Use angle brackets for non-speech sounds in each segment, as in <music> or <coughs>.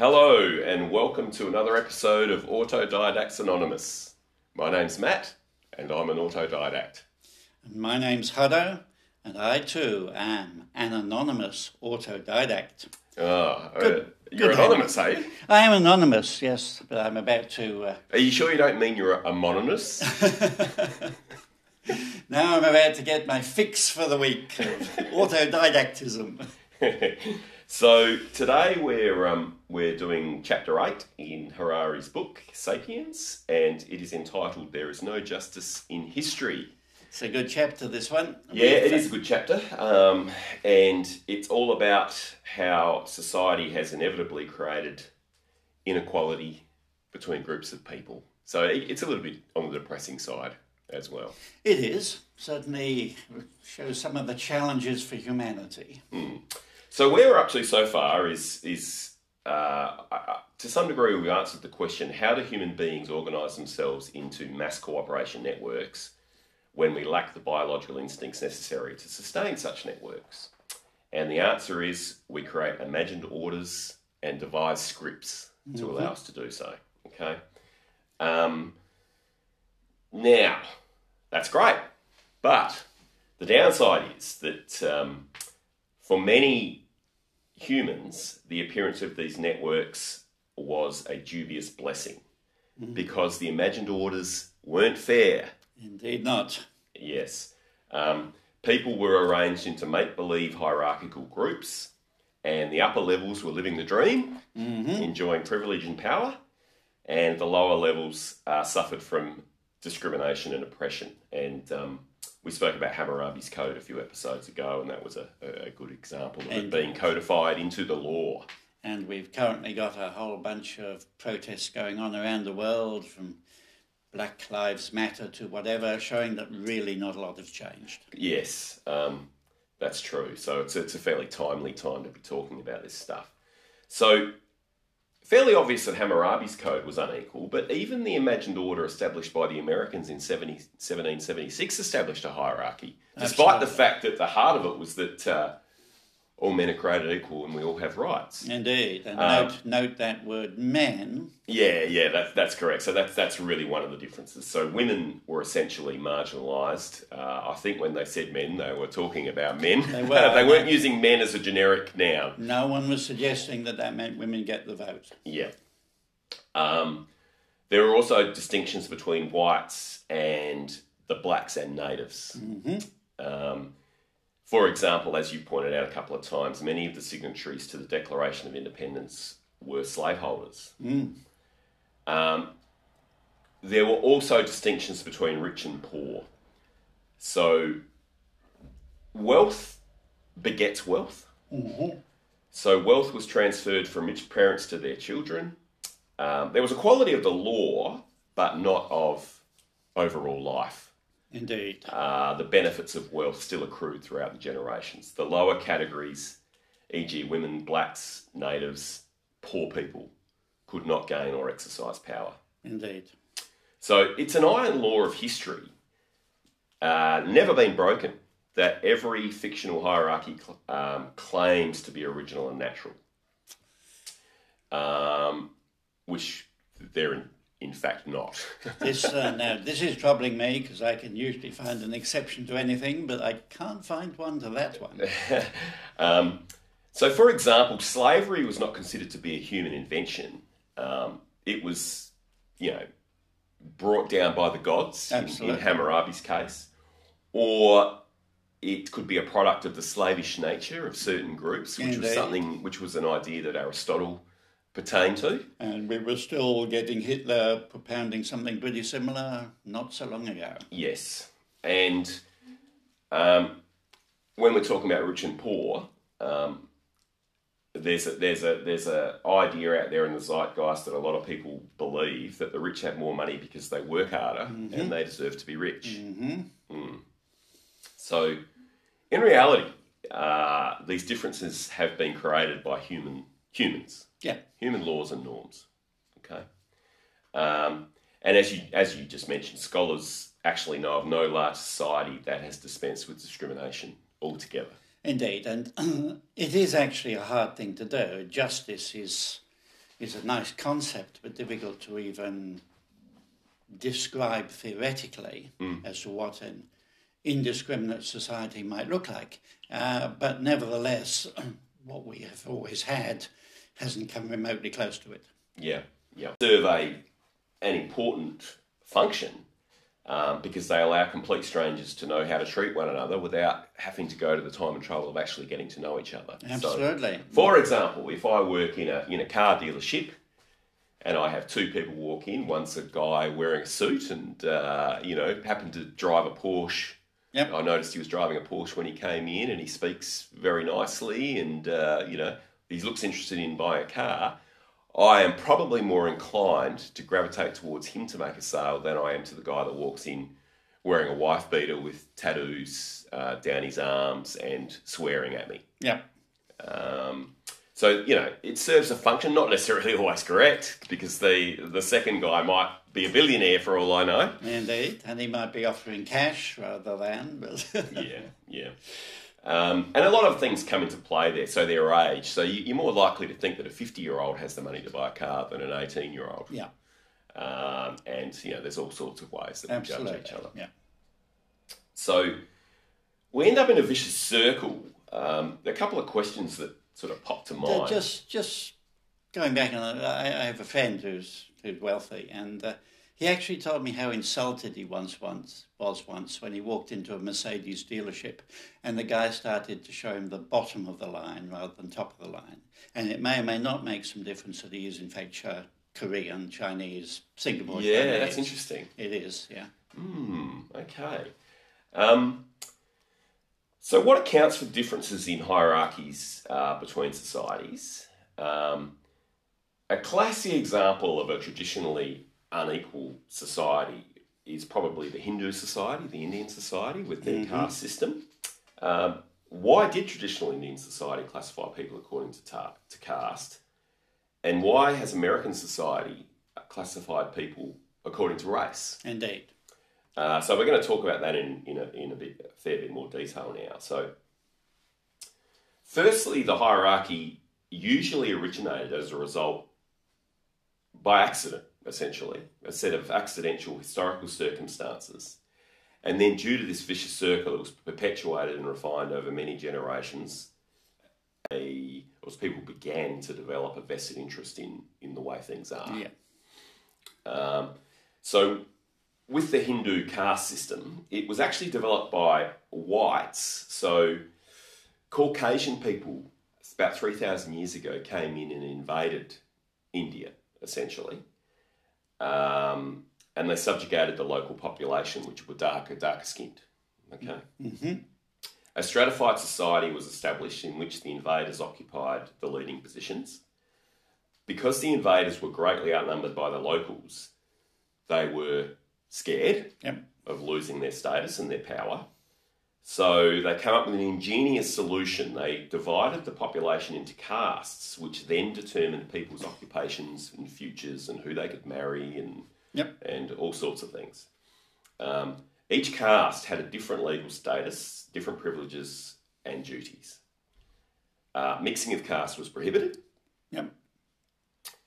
Hello, and welcome to another episode of Autodidacts Anonymous. My name's Matt, and I'm an autodidact. And my name's Huddo, and I too am an anonymous autodidact. Ah, uh, Good- you're good anonymous, eh? I am anonymous, yes, but I'm about to. Uh, Are you sure you don't mean you're a anonymous? <laughs> now I'm about to get my fix for the week of <laughs> autodidactism. <laughs> so today we're um, we're doing chapter eight in Harari's book *Sapiens*, and it is entitled "There is no justice in history." It's a good chapter, this one. Yeah, it is a good chapter, um, and it's all about how society has inevitably created inequality between groups of people. So it's a little bit on the depressing side as well. It is. Certainly shows some of the challenges for humanity. So where we're up to so far is is uh, to some degree we've answered the question: How do human beings organise themselves into mass cooperation networks when we lack the biological instincts necessary to sustain such networks? And the answer is we create imagined orders and devise scripts to allow us to do so. Okay. Um, now, that's great, but the downside is that um, for many humans, the appearance of these networks was a dubious blessing because the imagined orders weren't fair. Indeed not. Yes. Um, people were arranged into make believe hierarchical groups, and the upper levels were living the dream, enjoying privilege and power, and the lower levels uh, suffered from discrimination and oppression. And um, we spoke about Hammurabi's Code a few episodes ago, and that was a, a good example of it being codified into the law. And we've currently got a whole bunch of protests going on around the world from Black Lives Matter to whatever, showing that really not a lot has changed. Yes, um, that's true. So it's, it's a fairly timely time to be talking about this stuff. So, fairly obvious that Hammurabi's code was unequal, but even the imagined order established by the Americans in 70, 1776 established a hierarchy, despite the fact that the heart of it was that uh, all men are created equal and we all have rights. Indeed. And Um, note, note that word men. Yeah, yeah, that's that's correct. So that's that's really one of the differences. So women were essentially marginalised. Uh, I think when they said men, they were talking about men. They <laughs> were. they weren't using men as a generic noun. No one was suggesting that that meant women get the vote. Yeah. Um, there were also distinctions between whites and the blacks and natives. Um, for example, as you pointed out a couple of times, many of the signatories to the Declaration of Independence were slaveholders. Um, there were also distinctions between rich and poor. So, wealth begets wealth. So, wealth was transferred from rich parents to their children. Um, there was a quality of the law, but not of overall life Indeed. uh, the benefits of wealth still accrued throughout the generations. The lower categories, e.g., women, blacks, natives, poor people, could not gain or exercise power. Indeed. So it's an iron law of history, uh, never been broken, that every fictional hierarchy cl- um, claims to be original and natural, um, which they're in, in fact not. This uh, <laughs> now this is troubling me because I can usually find an exception to anything, but I can't find one to that one. <laughs> Um, so, for example, slavery was not considered to be a human invention. Um, it was, you know, brought down by the gods in, in Hammurabi's case, or it could be a product of the slavish nature of certain groups, which was something which was an idea that Aristotle pertained to. And we were still getting Hitler propounding something pretty similar not so long ago. Yes, and um, when we're talking about rich and poor, um, there's a, there's a there's a idea out there in the zeitgeist that a lot of people believe that the rich have more money because they work harder and they deserve to be rich. Mm. So, in reality, uh, these differences have been created by human humans Yeah. human laws and norms. Okay, um, and as you as you just mentioned, scholars actually know of no large society that has dispensed with discrimination altogether. Indeed, and <clears throat> it is actually a hard thing to do. Justice is is a nice concept, but difficult to even describe theoretically as to what an indiscriminate society might look like. Uh, but nevertheless, <clears throat> what we have always had hasn't come remotely close to it. Yeah, yeah. Survey an important function um, because they allow complete strangers to know how to treat one another without having to go to the time and trouble of actually getting to know each other. So, Absolutely. for example, if I work in a in a car dealership and I have two people walk in, one's a guy wearing a suit and uh, you know happened to drive a Porsche. Yep. I noticed he was driving a Porsche when he came in, and he speaks very nicely, and uh, you know he looks interested in buying a car. I am probably more inclined to gravitate towards him to make a sale than I am to the guy that walks in wearing a wife beater with tattoos uh, down his arms and swearing at me. Yeah. Um, so you know, it serves a function, not necessarily <laughs> always correct, because the the second guy might be a billionaire for all I know. Indeed. And he might be offering cash rather than, <laughs> Yeah, yeah. Um, and a lot of things come into play there. So their age. So you, you're more likely to think that a 50 year old has the money to buy a car than an 18 year old. yeah, Um, and you know, there's all sorts of ways that we judge each other. Yeah. So we end up in a vicious circle. Um, a couple of questions that sort of pop to mind. Just, just going back, I, I have a friend who's who's wealthy, and uh, he actually told me how insulted he once once was once when he walked into a Mercedes dealership, and the guy started to show him the bottom of the line rather than top of the line, and it may or may not make some difference that he is in fact Korean, Chinese, Singapore. yeah, Chinese. that's interesting. It is, yeah. Hmm, okay. Um, so, what accounts for differences in hierarchies uh, between societies? Um, a classic example of a traditionally unequal society is probably the Hindu society, the Indian society, with their caste system. Um, why did traditional Indian society classify people according to, ta- to caste? And why has American society classified people according to race? Indeed. Uh, so we're going to talk about that in, in, a, in a bit, a fair bit more detail now. So, firstly, the hierarchy usually originated as a result by accident, essentially, a set of accidental historical circumstances. And then, due to this vicious circle, it was perpetuated and refined over many generations. A, as people began to develop a vested interest in, in the way things are. Yeah. Um, so, with the Hindu caste system, it was actually developed by whites. So, Caucasian people, about 3,000 years ago, came in and invaded India, essentially. Um, and they subjugated the local population, which were darker, darker skinned. Okay. A stratified society was established in which the invaders occupied the leading positions. Because the invaders were greatly outnumbered by the locals, they were scared Yep. of losing their status and their power. So they came up with an ingenious solution. They divided the population into castes, which then determined people's occupations and futures and who they could marry and Yep. and all sorts of things. Um, each caste had a different legal status, different privileges and duties. Uh, mixing of castes was prohibited. Yep.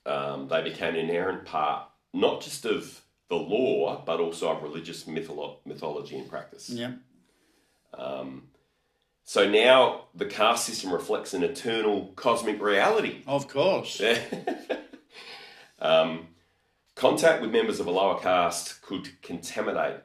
Um, they became an inherent part not just of the law, but also of religious mytholo- mythology and practice. Yep. So now the caste system reflects an eternal cosmic reality. Of course. <laughs> um, contact with members of a lower caste could contaminate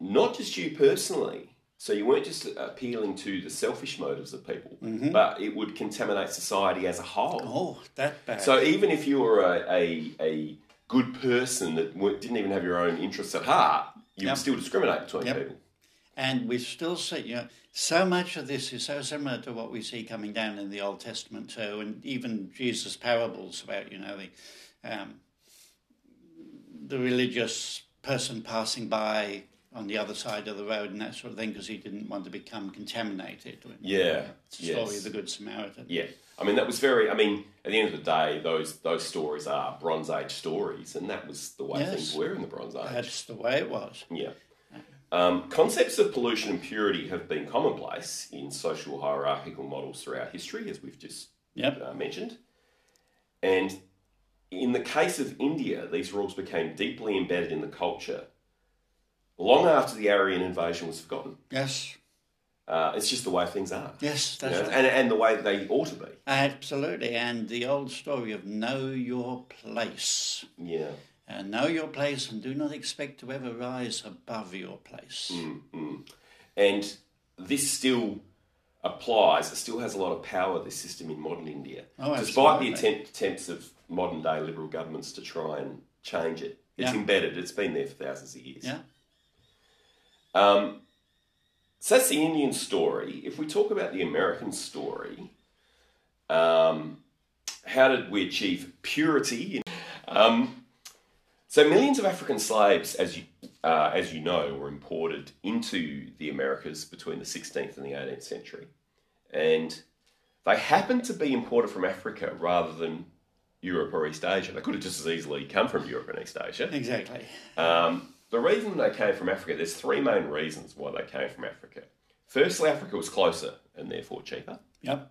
not just you personally. So you weren't just appealing to the selfish motives of people, but it would contaminate society as a whole. Oh, that bad. So even if you were a, a, a good person that didn't even have your own interests at heart, you Yep. would still discriminate between Yep. people. And we still see, you know, so much of this is so similar to what we see coming down in the Old Testament too, and even Jesus' parables about, you know, the um, the religious person passing by on the other side of the road and that sort of thing because he didn't want to become contaminated. Yeah, It's the story yes. of the Good Samaritan. Yeah, I mean that was very. I mean, at the end of the day, those those stories are Bronze Age stories, and that was the way Yes. things were in the Bronze Age. That's the way it was. Yeah. Um, concepts of pollution and purity have been commonplace in social hierarchical models throughout history, as we've just Yep. uh, mentioned. And in the case of India, these rules became deeply embedded in the culture long after the Aryan invasion was forgotten. Yes. Uh, it's just the way things are. Yes, you that's know, right. and, and the way they ought to be. Absolutely. And the old story of know your place. Yeah. Uh, know your place and do not expect to ever rise above your place. Mm. And this still applies. It still has a lot of power, this system in modern India. Oh, Despite the attempt, attempts of modern day liberal governments to try and change it. It's Yeah. embedded, it's been there for thousands of years. Yeah. Um, so that's the Indian story. If we talk about the American story, um, how did we achieve purity? Um, so millions of African slaves, as you uh, as you know, were imported into the Americas between the 16th and the 18th century, and they happened to be imported from Africa rather than Europe or East Asia. They could have just as easily come from Europe and East Asia. Exactly. Um, the reason they came from Africa, there's three main reasons why they came from Africa. Firstly, Africa was closer and therefore cheaper. Yep.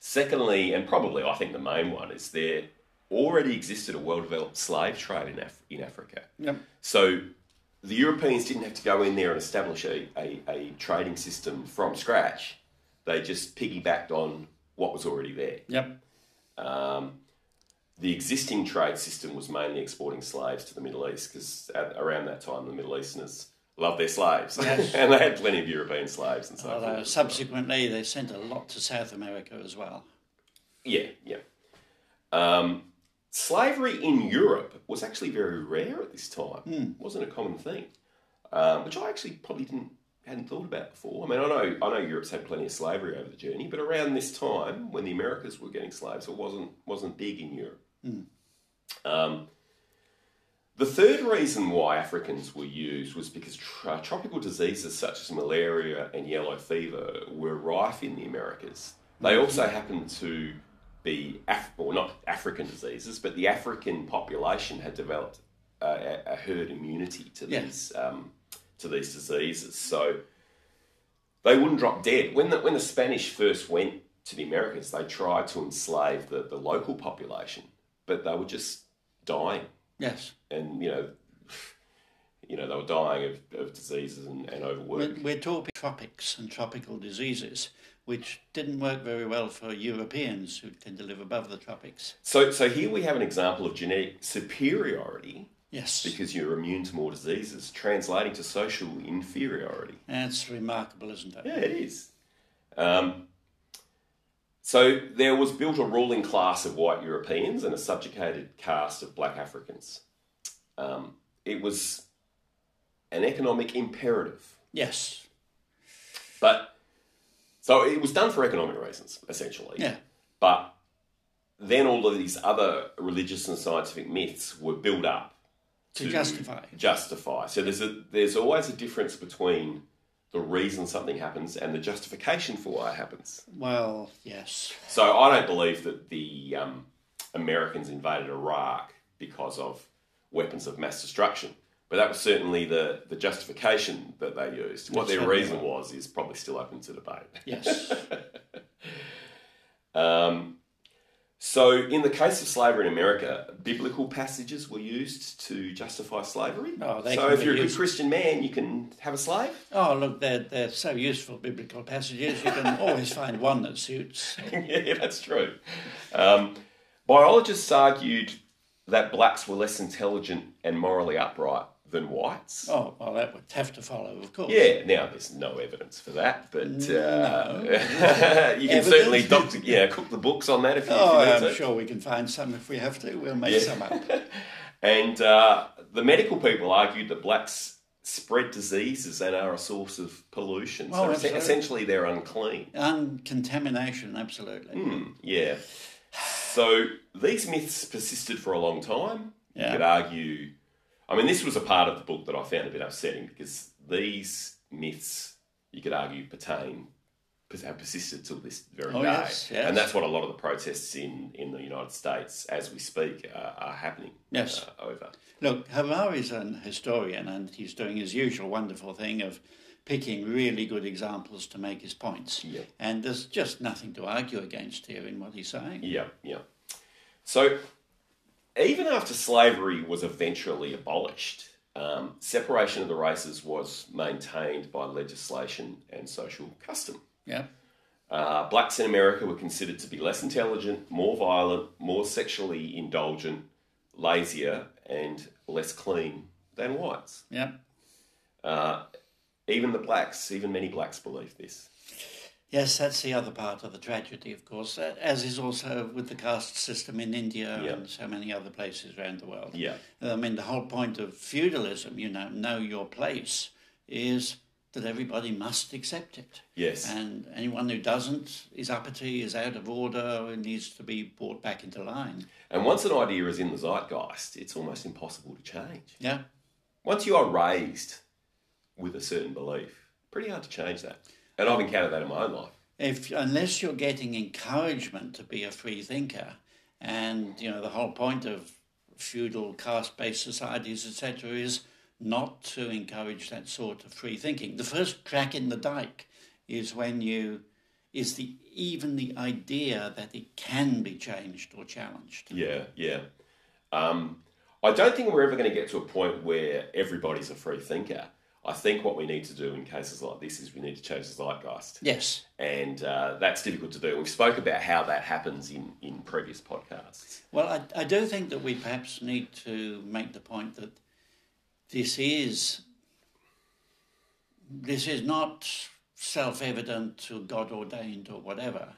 Secondly, and probably I think the main one, is there already existed a well developed slave trade in, Af- in Africa. Yep. So the Europeans didn't have to go in there and establish a, a, a trading system from scratch. They just piggybacked on what was already there. Yep. Um, the existing trade system was mainly exporting slaves to the Middle East because around that time the Middle Easterners loved their slaves Yes. <laughs> and they had plenty of European slaves and so Although forth. subsequently they sent a lot to South America as well. Yeah, yeah. Um, slavery in Europe was actually very rare at this time. It wasn't a common thing, um, which I actually probably didn't hadn't thought about before. I mean, I know I know Europe's had plenty of slavery over the journey, but around this time when the Americas were getting slaves, it wasn't wasn't big in Europe. Um, the third reason why Africans were used was because tr- tropical diseases such as malaria and yellow fever were rife in the Americas. They also happened to be, Af- well, not African diseases, but the African population had developed a, a- herd immunity to Yeah. these um, to these diseases, so they wouldn't drop dead. When the when the Spanish first went to the Americas, they tried to enslave the, the local population, but they were just dying Yes. and you know, you know they were dying of, of diseases and, and overwork. We're, we're talking tropics and tropical diseases, which didn't work very well for Europeans who tend to live above the tropics. So, so here we have an example of genetic superiority Yes. because you're immune to more diseases, translating to social inferiority. That's remarkable, isn't it? Yeah, it is. Um, so there was built a ruling class of white Europeans and a subjugated caste of black Africans. Um, it was an economic imperative. Yes. But so it was done for economic reasons, essentially. Yeah. But then all of these other religious and scientific myths were built up To justify. Justify. So there's a there's always a difference between the reason something happens and the justification for why it happens. Well, yes. So I don't believe that the um, Americans invaded Iraq because of weapons of mass destruction. But that was certainly the, the justification that they used. What That's their reason right. was is probably still open to debate. Yes. <laughs> Um, so, in the case of slavery in America, biblical passages were used to justify slavery. Oh, they so, if you're a good used- Christian man, you can have a slave. oh, look, they're, they're so useful, biblical passages. You can <laughs> always find one that suits. yeah, <laughs> that's true. Um, biologists argued that blacks were less intelligent and morally upright than whites. Oh, well, that would have to follow, of course. Yeah, now there's no evidence for that, but uh, <laughs> you can Evidence? certainly doctor, yeah, cook the books on that if you, Oh, if you need I'm to. sure we can find some if we have to. We'll make Yeah. some up. <laughs> And uh, the medical people argued that blacks spread diseases and are a source of pollution. Oh, so absolutely. essentially, they're unclean. Uncontamination, absolutely. Hmm, yeah. So these myths persisted for a long time. Yeah. You could argue. I mean, this was a part of the book that I found a bit upsetting because these myths, you could argue, pertain have persisted till this very Oh, day, yes, yes. and that's what a lot of the protests in, in the United States, as we speak, uh, are happening. Yes. uh, over. Look, Harari's an historian and he's doing his usual wonderful thing of picking really good examples to make his points. Yeah. And there's just nothing to argue against here in what he's saying. Yeah, yeah. So even after slavery was eventually abolished, um, separation of the races was maintained by legislation and social custom. Yeah. Uh, blacks in America were considered to be less intelligent, more violent, more sexually indulgent, lazier, and less clean than whites. Yeah. Uh, even the blacks, even many blacks believe this. Yes, that's the other part of the tragedy, of course, uh, as is also with the caste system in India Yeah. and so many other places around the world. Yeah. I mean, the whole point of feudalism, you know, know your place, is that everybody must accept it. Yes. And anyone who doesn't is uppity, is out of order, and needs to be brought back into line. And once an idea is in the zeitgeist, it's almost impossible to change. Yeah. Once you are raised with a certain belief, pretty hard to change that. And I've encountered that in my own life. if unless you're getting encouragement to be a free thinker, and you know the whole point of feudal caste-based societies, etc., is not to encourage that sort of free thinking. The first crack in the dike is when you is the even the idea that it can be changed or challenged. Yeah, yeah. Um, I don't think we're ever going to get to a point where everybody's a free thinker. I think what we need to do in cases like this is we need to change the zeitgeist. Yes. And uh, that's difficult to do. We've spoke about how that happens in, in previous podcasts. Well, I, I do think that we perhaps need to make the point that this is this is not self-evident or God ordained or whatever.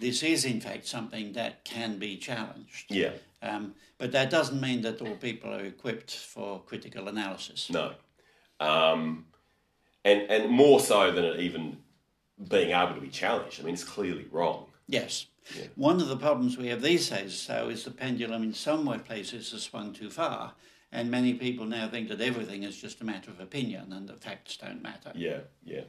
This is, in fact, something that can be challenged. Yeah, Um, but that doesn't mean that all people are equipped for critical analysis. no. Um, and, and more so than it even being able to be challenged. I mean, it's clearly wrong. Yes. Yeah. One of the problems we have these days, though, is the pendulum in some way places has swung too far, and many people now think that everything is just a matter of opinion and the facts don't matter. Yeah, yeah.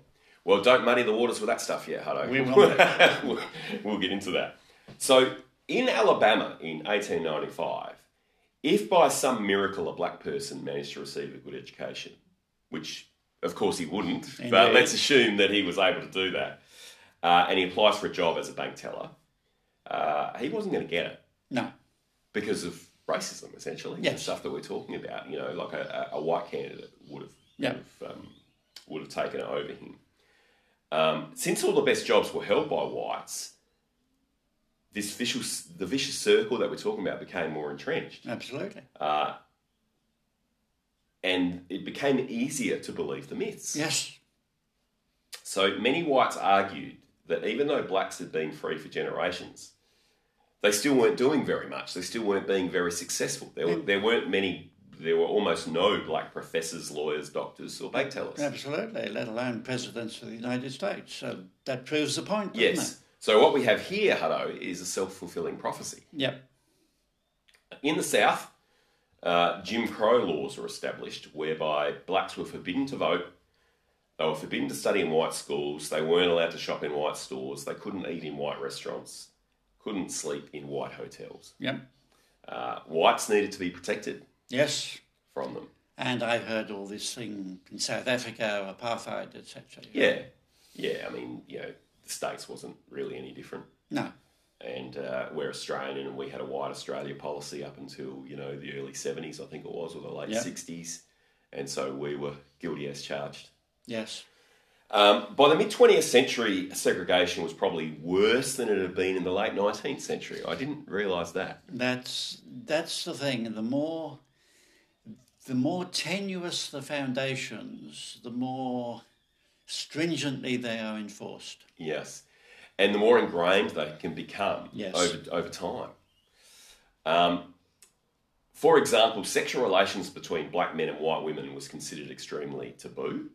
Well, don't muddy the waters with that stuff yet, Hutto. We will <laughs> we'll get into that. So, in Alabama in 1895, if by some miracle a black person managed to receive a good education, which of course he wouldn't, but let's assume that he was able to do that, uh, and he applies for a job as a bank teller, uh, he wasn't going to get it No. because of racism, essentially. The stuff that we're talking about, you know, like a, a white candidate would have Yeah. would have, um, would have taken it over him. Um, since all the best jobs were held by whites, this vicious the vicious circle that we're talking about became more entrenched, Absolutely. uh, and it became easier to believe the myths. Yes. So many whites argued that even though blacks had been free for generations, they still weren't doing very much. They still weren't being very successful. There, were, mm. there weren't many, there were almost no black professors, lawyers, doctors, or bank tellers. Absolutely. Let alone presidents of the United States. So that proves the point, doesn't Yes. So what we have here, Hutto, is a self-fulfilling prophecy. Yep. In the South, uh, Jim Crow laws were established whereby blacks were forbidden to vote, they were forbidden to study in white schools, they weren't allowed to shop in white stores, they couldn't eat in white restaurants, couldn't sleep in white hotels. Yep. Uh, whites needed to be protected Yes. from them. And I've heard all this thing in South Africa, apartheid, etc. Yeah, yeah. I mean, you know, the states wasn't really any different, No. And uh, we're Australian, and we had a white Australia policy up until you know the early seventies, I think it was, or the late sixties, and so we were guilty as charged. Yes. Um, by the mid 20th century, segregation was probably worse than it had been in the late 19th century. I didn't realise that. That's that's the thing. The more the more tenuous the foundations, the more stringently they are enforced. Yes. And the more ingrained they can become Yes. over, over time. Um, for example, sexual relations between black men and white women was considered extremely taboo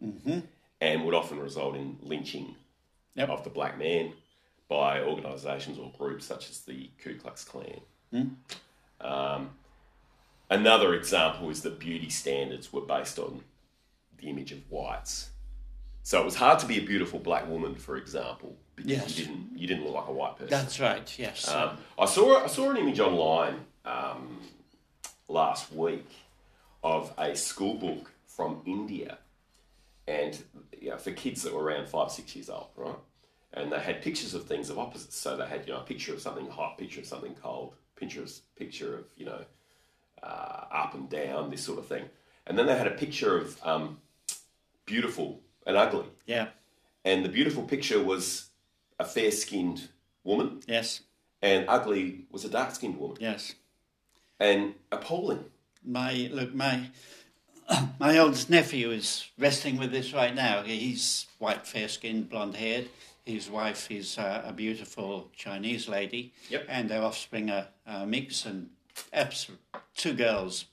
and would often result in lynching Yep. of the black man by organisations or groups such as the Ku Klux Klan. Um, another example is that beauty standards were based on the image of whites. So it was hard to be a beautiful black woman, for example, because Yes. you didn't you didn't look like a white person. That's right. Yes. Um, I saw I saw an image online um, last week of a school book from India, and you know, for kids that were around five six years old, right? And they had pictures of things of opposites. So they had you know a picture of something hot, picture of something cold, picture of, picture of you know uh, up and down, this sort of thing. And then they had a picture of um, beautiful and ugly. Yeah. And the beautiful picture was a fair skinned woman, Yes. and ugly was a dark skinned woman. Yes. And appalling. My look, my <coughs> my oldest nephew is wrestling with this right now. He's white, fair-skinned, blonde-haired. His wife is uh, a beautiful Chinese lady, Yep. and their offspring are a mix and two girls,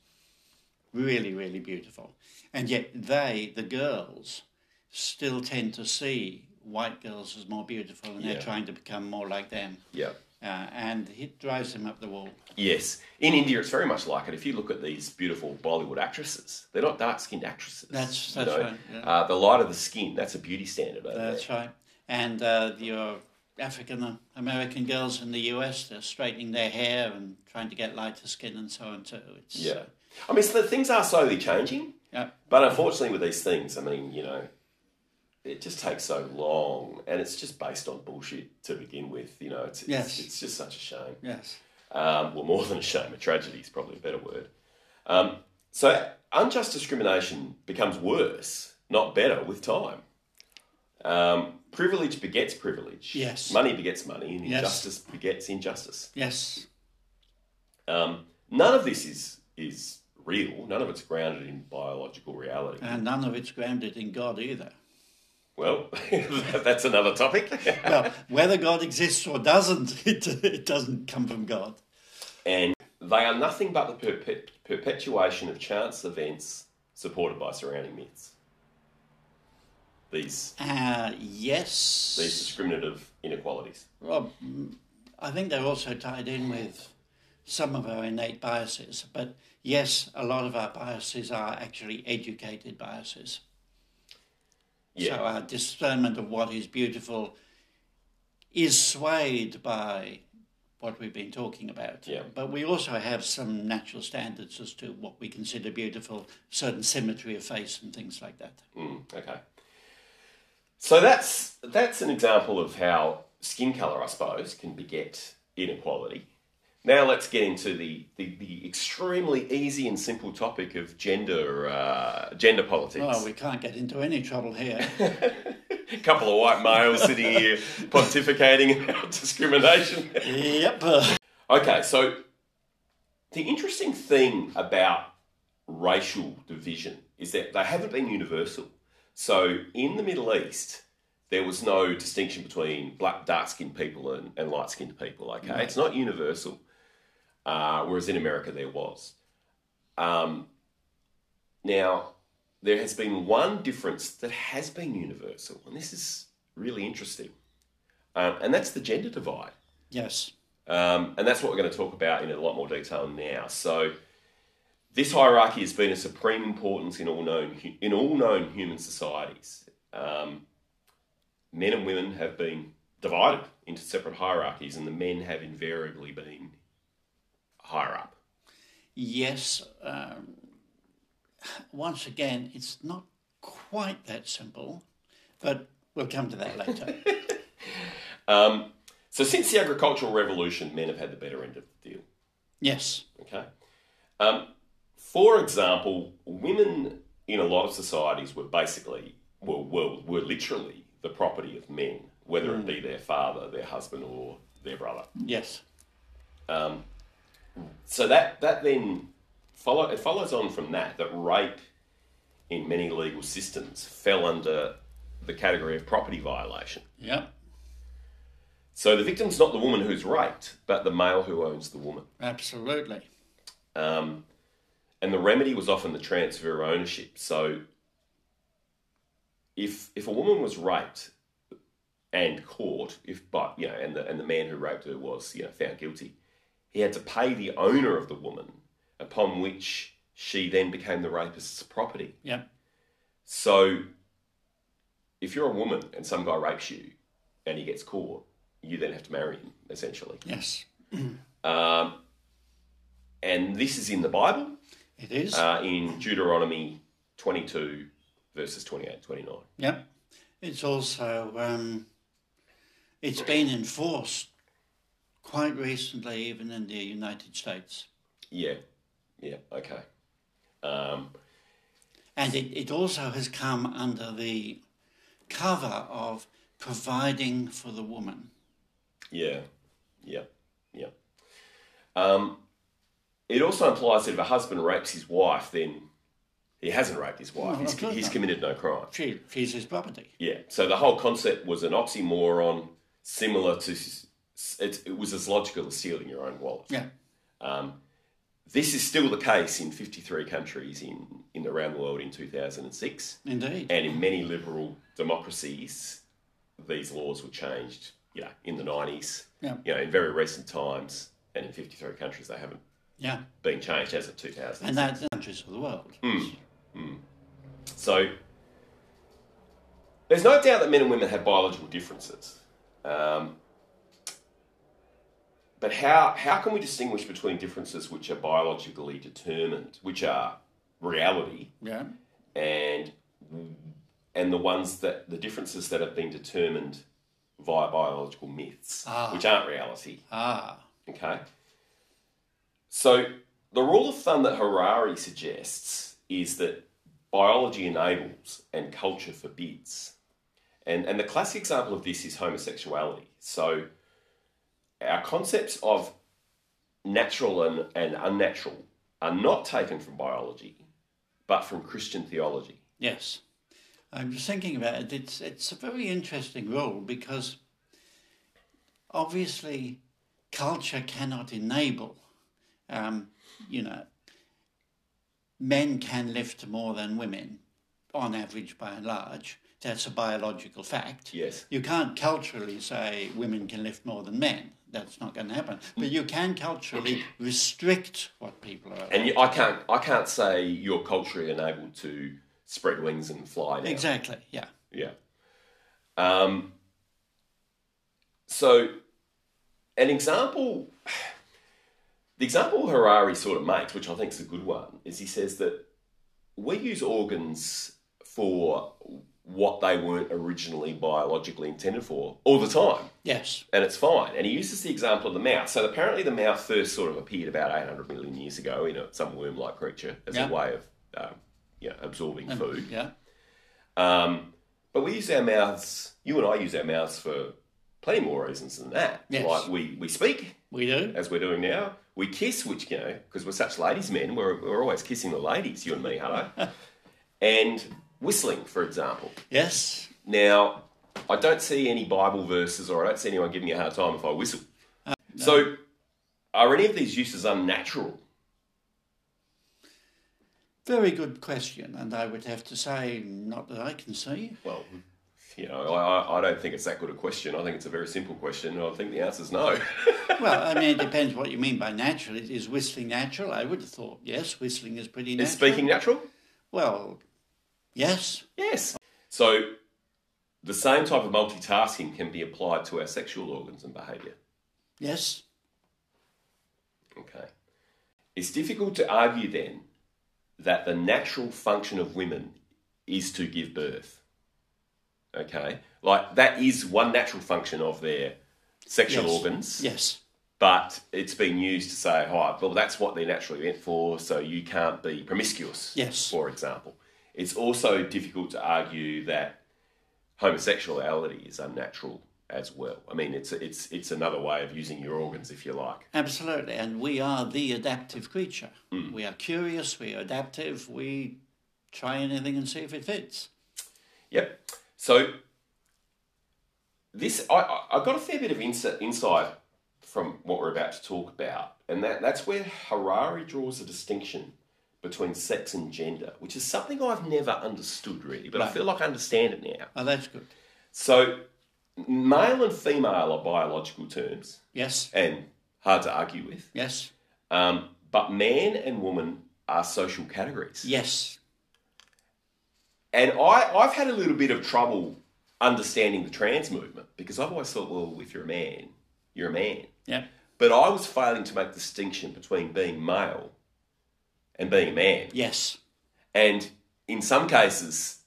really, really beautiful. And yet they, the girls, still tend to see white girls as more beautiful, and Yeah. they're trying to become more like them. Yeah. Uh, and it drives them up the wall. Yes. In India, it's very much like it. If you look at these beautiful Bollywood actresses, they're not dark skinned actresses. That's- you that's know. right, yeah. Uh, the lighter the skin, that's a beauty standard over That's there. right. And uh, your African American girls in the US, they're straightening their hair and trying to get lighter skin and so on too. It's, Yeah. uh, I mean, so things are slowly changing, yeah. but unfortunately, with these things, I mean, you know, it just takes so long, and it's just based on bullshit to begin with. You know, it's it's, Yes. it's just such a shame. Yes. Um, well, more than a shame, a tragedy is probably a better word. Um, so, unjust discrimination becomes worse, not better, with time. Um, privilege begets privilege. Yes. Money begets money, and Yes. injustice begets injustice. Yes. Um, none of this is is real. None of it's grounded in biological reality. And none of it's grounded in God either. Well, <laughs> that's another topic. <laughs> Well, whether God exists or doesn't, <laughs> it, it doesn't come from God. and they are nothing but the perpet- perpetuation of chance events supported by surrounding myths. These Uh, yes. these discriminative inequalities. Well, mm, I think they're also tied in with some of our innate biases. But yes, a lot of our biases are actually educated biases. Yeah. So our discernment of what is beautiful is swayed by what we've been talking about. Yeah. But we also have some natural standards as to what we consider beautiful, certain symmetry of face and things like that. Mm, okay. So that's that's an example of how skin color, I suppose, can beget inequality. Now let's get into the, the, the extremely easy and simple topic of gender uh, gender politics. Oh, we can't get into any trouble here. A <laughs> couple of white males sitting here <laughs> pontificating about discrimination. yep. Okay, so the interesting thing about racial division is that they haven't been universal. So in the Middle East, there was no distinction between black, dark skinned people and, and light skinned people, okay? It's not universal, uh, whereas in America there was. Um, now, there has been one difference that has been universal, and this is really interesting, um, and that's the gender divide. Yes. Um, and that's what we're going to talk about in a lot more detail now. So, this hierarchy has been of supreme importance in all known in all known human societies. Um, men and women have been divided into separate hierarchies, and the men have invariably been higher up. Yes. Um, once again, it's not quite that simple, but we'll come to that later. <laughs> Um, so, since the agricultural revolution, men have had the better end of the deal. yes. Okay. Um, for example, women in a lot of societies were basically, well, were, were literally the property of men, whether it be their father, their husband, or their brother. Yes. Um, so that that then follow it follows on from that that rape in many legal systems fell under the category of property violation. Yep. So the victim's not the woman who's raped, but the male who owns the woman. Absolutely. Um, and the remedy was often the transfer of ownership. So if if a woman was raped and caught, if but you know, and the and the man who raped her was you know found guilty, he had to pay the owner of the woman, upon which she then became the rapist's property. Yep. So if you're a woman and some guy rapes you and he gets caught, you then have to marry him essentially. Yes. <clears throat> Um, and this is in the Bible It is. uh, in Deuteronomy 22, verses 28 29. yep. It's also um, it's been enforced quite recently, even in the United States. Yeah. Yeah. Okay. Um, And it, it also has come under the cover of providing for the woman. yeah. Yeah. Yeah. Um, it also implies that if a husband rapes his wife, then he hasn't raped his wife. No, he's, he's committed no crime. She, she's his property. Yeah. So the whole concept was an oxymoron, similar to it, it was as logical as stealing your own wallet. Yeah. Um, this is still the case in 53 countries in, in around the world in 2006, Indeed. and in many liberal democracies, these laws were changed. You know, in the 90s. Yeah. You know, in very recent times, and in 53 countries, they haven't Yeah. been changed as of 2000. And that's the countries of the world. So there's no doubt that men and women have biological differences. Um, but how, how can we distinguish between differences which are biologically determined, which are reality, Yeah. and and the ones that the differences that have been determined via biological myths, Ah. which aren't reality? Ah. Okay. So the rule of thumb that Harari suggests is that biology enables and culture forbids. And, and the classic example of this is homosexuality. So our concepts of natural and, and unnatural are not taken from biology, but from Christian theology. Yes. I'm just thinking about it. It's, it's a very interesting role because obviously culture cannot enable, um, you know, men can lift more than women on average by and large. That's a biological fact. Yes. You can't culturally say women can lift more than men. That's not going to happen. But you can culturally restrict what people are. And you, I can't I can't say you're culturally enabled to spread wings and fly now. exactly. Yeah. Yeah. Um, so, an example, the example Harari sort of makes, which I think is a good one, is he says that we use organs for what they weren't originally biologically intended for all the time, Yes. and it's fine. And he uses the example of the mouth. So apparently, the mouth first sort of appeared about 800 million years ago in a, some worm-like creature as Yeah. a way of, um, you know, absorbing Um, food. Yeah. Um, but we use our mouths, you and I use our mouths for plenty more reasons than that. Yes. Like we, we speak, We do. as we're doing now. We kiss, which, you know, because we're such ladies' men, we're, we're always kissing the ladies, you and me, hello. <laughs> and whistling, for example. Yes. Now, I don't see any Bible verses or I don't see anyone giving me a hard time if I whistle. Uh, so, are any of these uses unnatural? Very good question, and I would have to say, not that I can see. Well, you know, I, I don't think it's that good a question. I think it's a very simple question. and I think the answer is no. <laughs> Well, I mean, it depends what you mean by natural. Is whistling natural? I would have thought yes, whistling is pretty natural. is speaking natural? Well, yes. Yes. So, the same type of multitasking can be applied to our sexual organs and behaviour. Yes. Okay. It's difficult to argue then that the natural function of women is to give birth. Okay? Like, that is one natural function of their sexual Yes. organs. Yes. But it's been used to say, oh, well, that's what they're naturally meant for, so you can't be promiscuous, Yes. for example. It's also difficult to argue that homosexuality is unnatural as well. I mean, it's, it's, it's another way of using your organs, if you like. Absolutely. And we are the adaptive creature. Mm. We are curious, we are adaptive, we try anything and see if it fits. Yep. So this, I, I I got a fair bit of insight, insight from what we're about to talk about, and that, that's where Harari draws a distinction between sex and gender, which is something I've never understood really, but I feel like I understand it now. Well, that's good. So, male and female are biological terms Yes. and hard to argue with, Yes. um, but man and woman are social categories. Yes. And I, I've had a little bit of trouble understanding the trans movement because I've always thought, well, if you're a man, you're a man. Yeah. But I was failing to make the distinction between being male and being a man. Yes. And in some cases,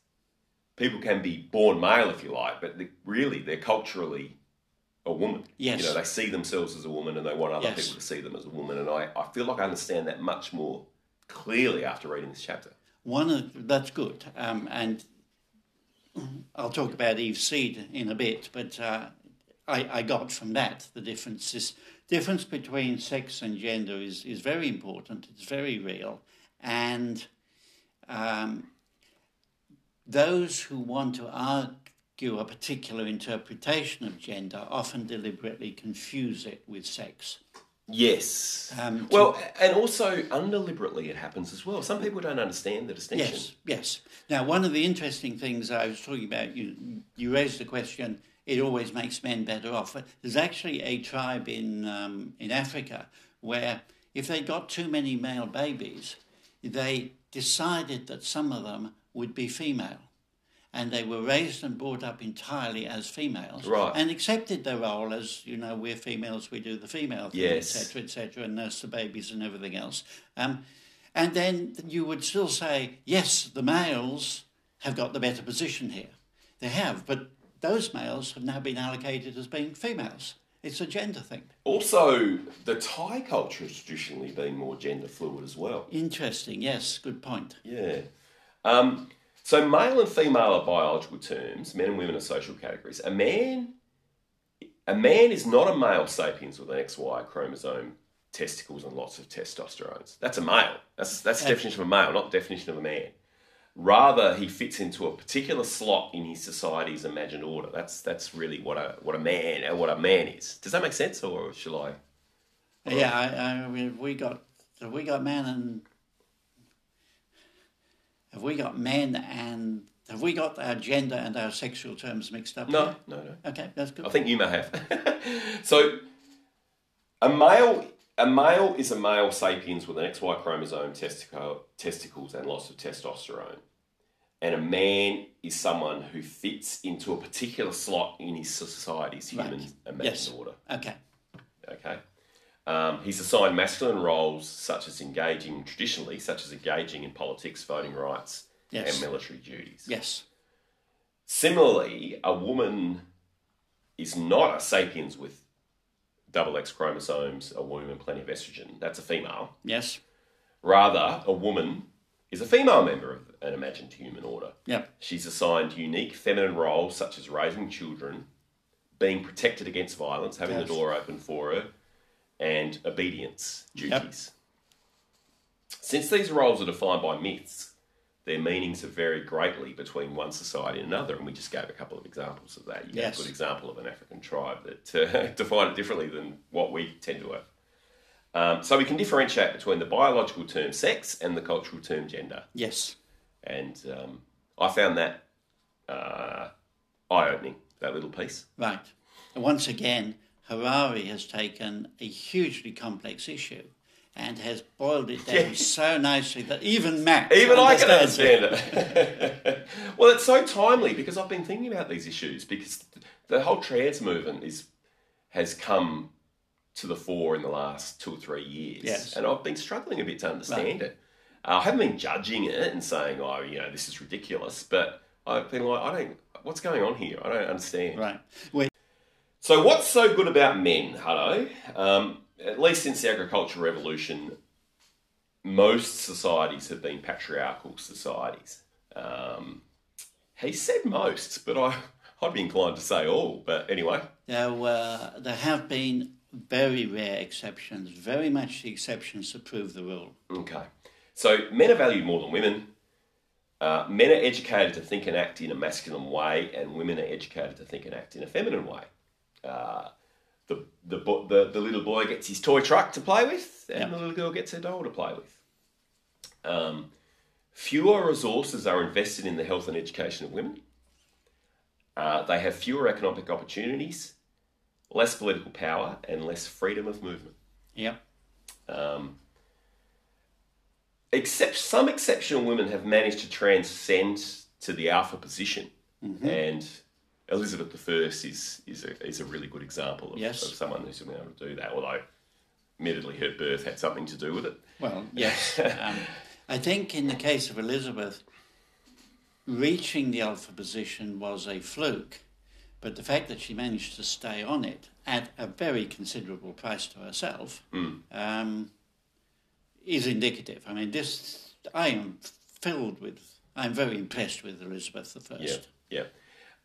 people can be born male, if you like, but really they're culturally a woman. Yes. You know, they see themselves as a woman and they want other Yes. people to see them as a woman. And I, I feel like I understand that much more clearly after reading this chapter. One of that's good, um, and I'll talk about Eve seed in a bit. But uh, I, I got from that the difference is difference between sex and gender is is very important. It's very real, and um, those who want to argue a particular interpretation of gender often deliberately confuse it with sex. Yes. Um, to- well, and also undeliberately it happens as well. Some people don't understand the distinction. Yes, yes. Now, one of the interesting things I was talking about, you you raised the question. It always makes men better off. But There's actually a tribe in um, in Africa where if they got too many male babies, they decided that some of them would be female, and they were raised and brought up entirely as females, Right. and accepted their role as you know we're females, we do the female thing, Yes. etc., etc., and nurse the babies and everything else. Um, and then you would still say, yes, the males have got the better position here. They have, but those males have now been allocated as being females. It's a gender thing. Also, the Thai culture has traditionally been more gender fluid as well. Interesting, yes, good point. Yeah. Um, so male and female are biological terms. Men and women are social categories. A man, a man is not a male sapiens with an XY chromosome, testicles, and lots of testosterone. That's a male. That's that's the definition of a male, not the definition of a man. Rather, he fits into a particular slot in his society's imagined order. That's that's really what a what a man uh, what a man is. Does that make sense, or shall I? Yeah, I, I mean, we got have we got man and have we got men and have we got our gender and our sexual terms mixed up? No, here? no, no. Okay, that's good. I think you may have. <laughs> so, a male, a male is a male sapiens with an XY chromosome, testicle, testicles, and lots of testosterone. And a man is someone who fits into a particular slot in his society's human Right. Yes. order. Okay. Okay. Um, he's assigned masculine roles such as engaging traditionally, such as engaging in politics, voting rights, Yes. and military duties. Yes. Similarly, a woman is not a sapiens with double X chromosomes, a womb, and plenty of estrogen. That's a female. Yes. Rather, a woman is a female member of an imagined human order. Yep. She's assigned unique feminine roles such as raising children, being protected against violence, having Yes. the door open for her, and obedience Yep. duties. Since these roles are defined by myths, their meanings have varied greatly between one society and another, and we just gave a couple of examples of that. You gave Yes. a good example of an African tribe that uh, <laughs> defined it differently than what we tend to have. Um, so we can differentiate between the biological term sex and the cultural term gender Yes. and um, I found that uh, eye-opening. That little piece. Right. And once again, Harari has taken a hugely complex issue and has boiled it down so nicely that even Matt Even I can understand it. <laughs> well, it's so timely because I've been thinking about these issues because the whole trans movement is has come to the fore in the last two or three years, Yes. and I've been struggling a bit to understand it. Uh, I haven't been judging it and saying, "Oh, you know, this is ridiculous," but I've been like, "I don't. What's going on here? I don't understand." Right. So, what's so good about men, Hutto? Um, at least since the agricultural revolution, most societies have been patriarchal societies. Um, he said most, but I, I'd be inclined to say all. But anyway, there, were, there have been very rare exceptions, very much the exceptions that prove the rule. okay. So, men are valued more than women. Uh, men are educated to think and act in a masculine way, and women are educated to think and act in a feminine way. Uh, the, the, the, the little boy gets his toy truck to play with, and Yeah. the little girl gets her doll to play with. Um, fewer resources are invested in the health and education of women. Uh, they have fewer economic opportunities, less political power, and less freedom of movement. Yep. Um, except some exceptional women have managed to transcend to the alpha position, and Elizabeth I is is a, is a really good example of, Yes. of someone who's been able to do that. Although, admittedly, her birth had something to do with it. Well, <laughs> yes. um, I think in the case of Elizabeth, reaching the alpha position was a fluke, but the fact that she managed to stay on it at a very considerable price to herself um, is indicative. I mean, this I am filled with. I'm very impressed with Elizabeth I. Yeah, yeah.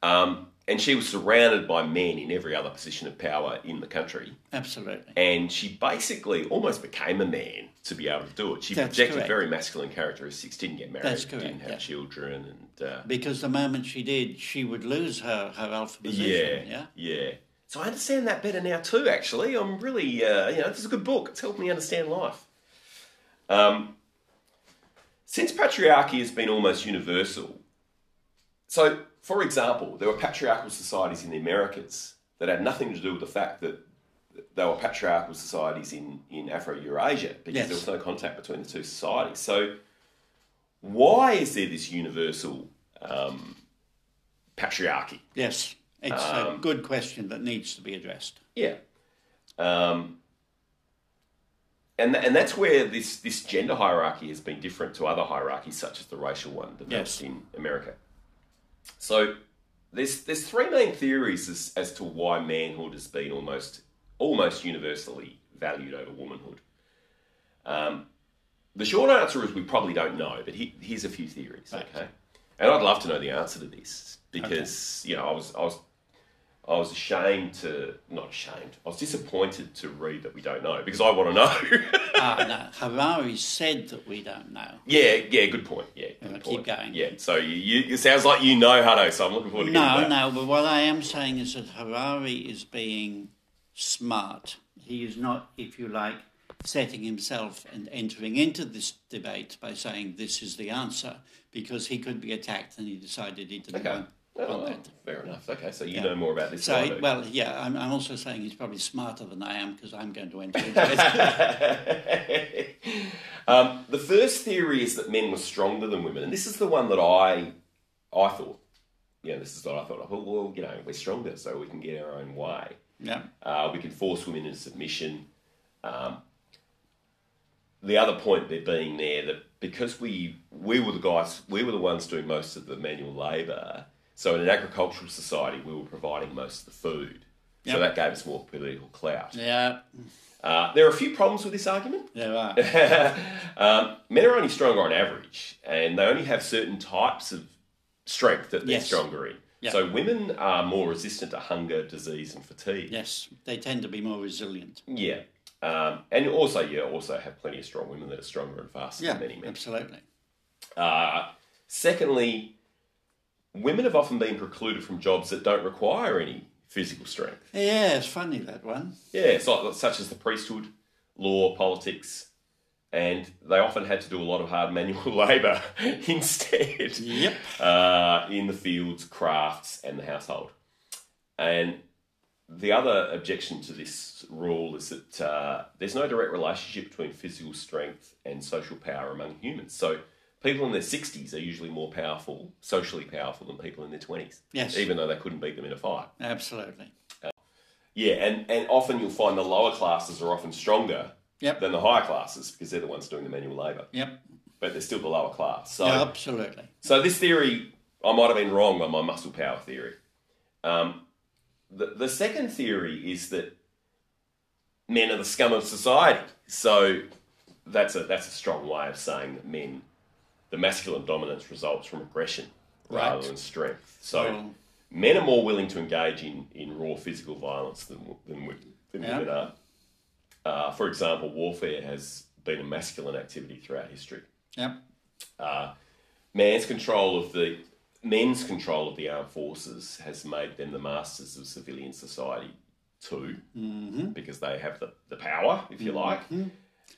Um, and she was surrounded by men in every other position of power in the country. Absolutely. And she basically almost became a man to be able to do it. She That's projected correct. very masculine characteristics, didn't get married, That's correct, didn't have yeah. children, and uh, Because the moment she did, she would lose her, her alpha yeah, position. Yeah. yeah. So I understand that better now too. Actually, I'm really, uh, you know, this is a good book. It's helped me understand life. Um, since patriarchy has been almost universal, so for example, there were patriarchal societies in the Americas that had nothing to do with the fact that they were patriarchal societies in, in Afro Eurasia because Yes. there was no contact between the two societies. So, why is there this universal um, patriarchy? Yes. It's Um, a good question that needs to be addressed. Yeah. Um, and, th- and that's where this, this gender hierarchy has been different to other hierarchies, such as the racial one developed Yes. in America. So there's, there's three main theories as, as to why manhood has been almost, almost universally valued over womanhood. Um, the short answer is we probably don't know, but he, here's a few theories, Right. okay? And I'd love to know the answer to this because, you know, I was, I was I was ashamed to, not ashamed, I was disappointed to read that we don't know because I want to know. <laughs> ah, no. <laughs> Harari said that we don't know. yeah, yeah, good point. Yeah, good point. keep going. Yeah, so you, you, it sounds like you know Hutto, so I'm looking forward to getting No, no, but what I am saying is that Harari is being smart. He is not, if you like, setting himself and entering into this debate by saying this is the answer because he could be attacked and he decided he didn't Okay. want, Oh, want that. fair enough. Okay, so you Yeah. know more about this So, well, yeah, I'm, I'm also saying he's probably smarter than I am because I'm going to enter into it. <laughs> um, the first theory is that men were stronger than women, and this is the one that I, I thought. Yeah, this is what I thought. Well, well, you know, we're stronger, so we can get our own way. yeah, Uh, we can force women into submission. Um, the other point there being there that because we we were the guys, we were the ones doing most of the manual labour. So in an agricultural society, we were providing most of the food. So that gave us more political clout. yeah, Uh, there are a few problems with this argument. there are. <laughs> um, men are only stronger on average, and they only have certain types of strength that they're Yes. stronger in. Yeah. So women are more resistant to hunger, disease, and fatigue. Yes, they tend to be more resilient. Yeah. Um, and also, you also have plenty of strong women that are stronger and faster Yeah, than many men. absolutely. Uh, secondly, women have often been precluded from jobs that don't require any physical strength. Yeah, it's funny that one. Yeah, so, such as the priesthood, law, politics, and they often had to do a lot of hard manual <laughs> labour <laughs> instead Yep. uh, in the fields, crafts, and the household. And the other objection to this rule is that uh, there's no direct relationship between physical strength and social power among humans. So people in their 60s are usually more powerful, socially powerful, than people in their 20s, Yes, even though they couldn't beat them in a fight. absolutely. Yeah, and, and often you'll find the lower classes are often stronger Yep. than the higher classes because they're the ones doing the manual labour, Yep. but they're still the lower class. So, Yeah, absolutely. so this theory, I might have been wrong on my muscle power theory. Um, the, the second theory is that men are the scum of society. So that's a that's a strong way of saying that men, the masculine dominance results from aggression rather than strength. So Well, men are more willing to engage in, in raw physical violence than than, than Yeah. women are. Uh, for example, warfare has been a masculine activity throughout history. yep. Uh, man's control of the men's control of the armed forces has made them the masters of civilian society too, Mm-hmm. because they have the, the power, if you like.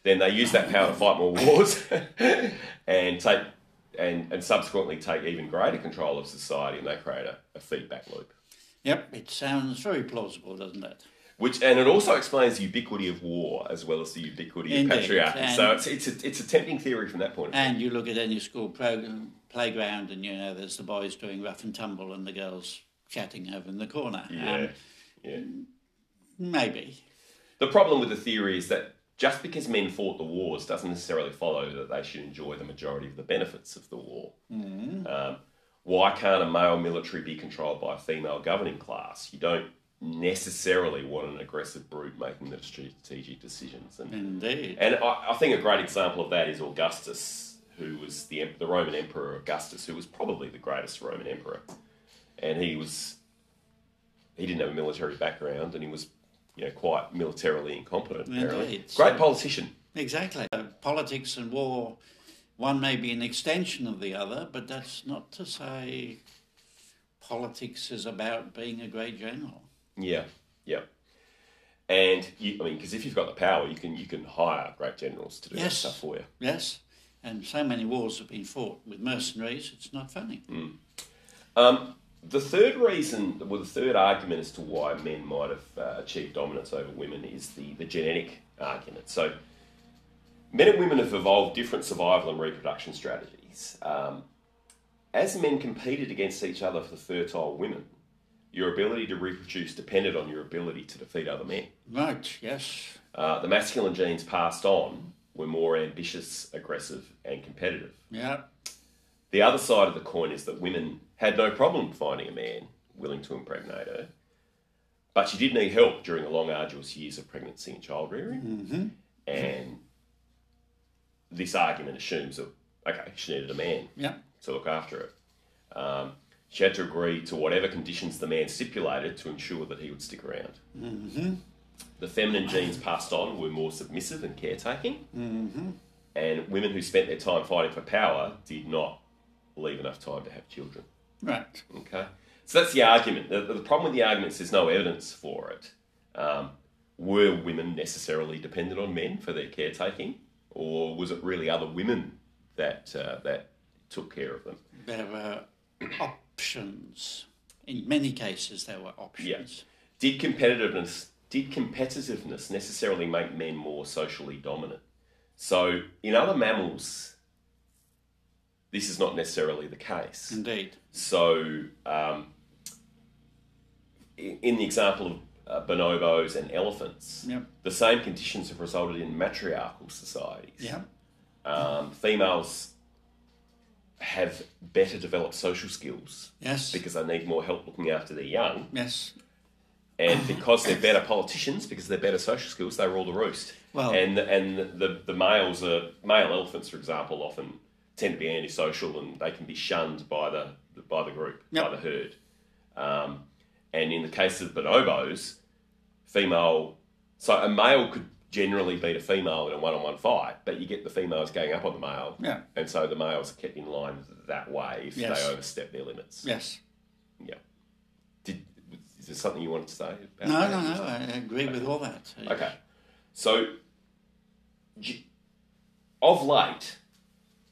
Then they use that power to fight more wars <laughs> and take and, and subsequently take even greater control of society, and they create a, a feedback loop. Yep. It sounds very plausible, doesn't it? Which and it also explains the ubiquity of war as well as the ubiquity Indeed, of patriarchy. so it's it's a, it's a tempting theory from that point of view. And you look at any school program, playground, and you know there's the boys doing rough and tumble and the girls chatting over in the corner. yeah, Um, yeah. maybe. The problem with the theory is that just because men fought the wars doesn't necessarily follow that they should enjoy the majority of the benefits of the war. Um, why can't a male military be controlled by a female governing class? You don't necessarily want an aggressive brute making the strategic decisions. And, Indeed. and I, I think a great example of that is Augustus, who was the, the Roman Emperor Augustus, who was probably the greatest Roman Emperor. And he was, he didn't have a military background and he was, you know, quite militarily incompetent. Indeed. Great So- politician. Exactly. Uh, politics and war, one may be an extension of the other, but that's not to say politics is about being a great general. Yeah, yeah. And you, I mean, because if you've got the power, you can you can hire great generals to do that stuff for you. Yes. And so many wars have been fought with mercenaries, it's not funny. Um, the third reason, well, the third argument as to why men might have uh, achieved dominance over women is the, the genetic argument. So, men and women have evolved different survival and reproduction strategies. Um, as men competed against each other for fertile women, your ability to reproduce depended on your ability to defeat other men. Right, yes. Uh, the masculine genes passed on were more ambitious, aggressive, and competitive. Yeah. The other side of the coin is that women had no problem finding a man willing to impregnate her, but she did need help during the long, arduous years of pregnancy and child rearing. And this argument assumes that, okay, she needed a man Yeah. to look after her. Um, she had to agree to whatever conditions the man stipulated to ensure that he would stick around. Mm-hmm. The feminine genes passed on were more submissive and caretaking, mm-hmm. and women who spent their time fighting for power did not leave enough time to have children. Right. Okay, so that's the argument. The, the problem with the argument is there's no evidence for it. Um, were women necessarily dependent on men for their caretaking, or was it really other women that uh, that took care of them? There were options. In many cases, there were options. Yeah. Did competitiveness did competitiveness necessarily make men more socially dominant? So in other mammals, this is not necessarily the case. Indeed. So um, in, in the example of uh, bonobos and elephants, Yep. the same conditions have resulted in matriarchal societies. Yeah. Um, females have better developed social skills Yes. because they need more help looking after their young. yes. and because they're better politicians, because they're better social skills, they rule the roost. Well- and and the the males are male elephants, for example, often tend to be antisocial and they can be shunned by the by the group, by the herd. Um, and in the case of bonobos, female, so a male could generally beat a female in a one-on-one fight, but you get the females going up on the male, Yeah. and so the males are kept in line that way if Yes. they overstep their limits. Yes. Yeah. Did is there something you wanted to say? About No, that? no, no. I agree with all that. Okay. So, of late,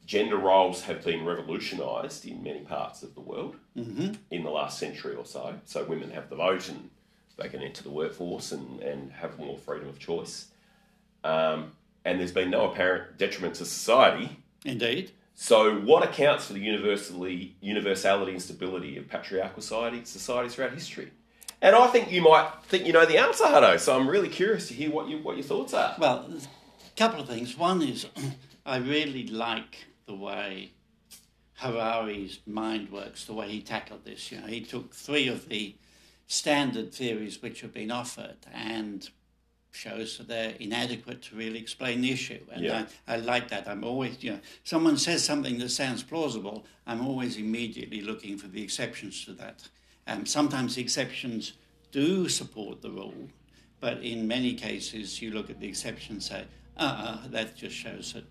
gender roles have been revolutionised in many parts of the world in the last century or so. So, women have the vote and they can enter the workforce and, and have more freedom of choice. Um, and there's been no apparent detriment to society. Indeed. So, what accounts for the universally universality and stability of patriarchal society, societies throughout history? And I think you might think you know the answer, Hutto. So I'm really curious to hear what you what your thoughts are. Well, a couple of things. One is <clears throat> I really like the way Harari's mind works, the way he tackled this. You know, he took three of the standard theories which have been offered and shows that they're inadequate to really explain the issue. And Yeah. I, I like that. I'm always, you know, someone says something that sounds plausible, I'm always immediately looking for the exceptions to that. Um, sometimes the exceptions do support the rule, but in many cases you look at the exception and say, uh, uh that just shows that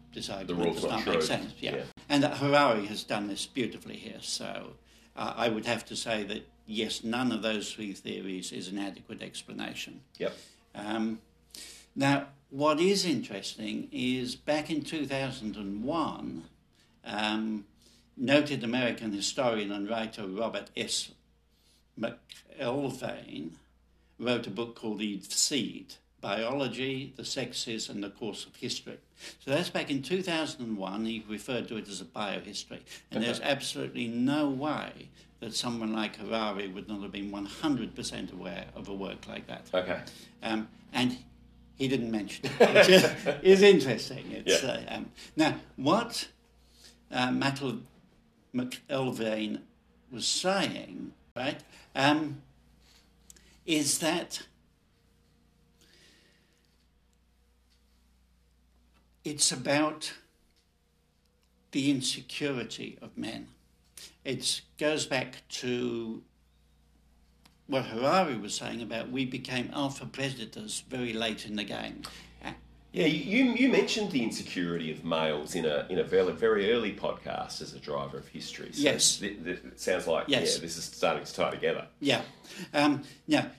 rule's does not not make sense. Yeah. Yeah. And uh, Harari has done this beautifully here. So uh, I would have to say that, yes, none of those three theories is an adequate explanation. Yep. Um, now, what is interesting is back in 2001, um, noted American historian and writer Robert S. McElvaine wrote a book called Eve's Seed Biology, the Sexes, and the Course of History. So that's back in 2001. He referred to it as a biohistory. And there's absolutely no way that someone like Harari would not have been 100% aware of a work like that. Okay. Um, and he didn't mention it, <laughs> which is, is interesting. It's, Yeah. uh, um, now, what uh, Matel McElvaine was saying, right, um, is that it's about the insecurity of men. It goes back to what Harari was saying about we became alpha predators very late in the game. Yeah, you, you mentioned the insecurity of males in a in a very very early podcast as a driver of history. So Yes. th- th- it sounds like Yes. yeah, this is starting to tie together. Yeah. Um, now,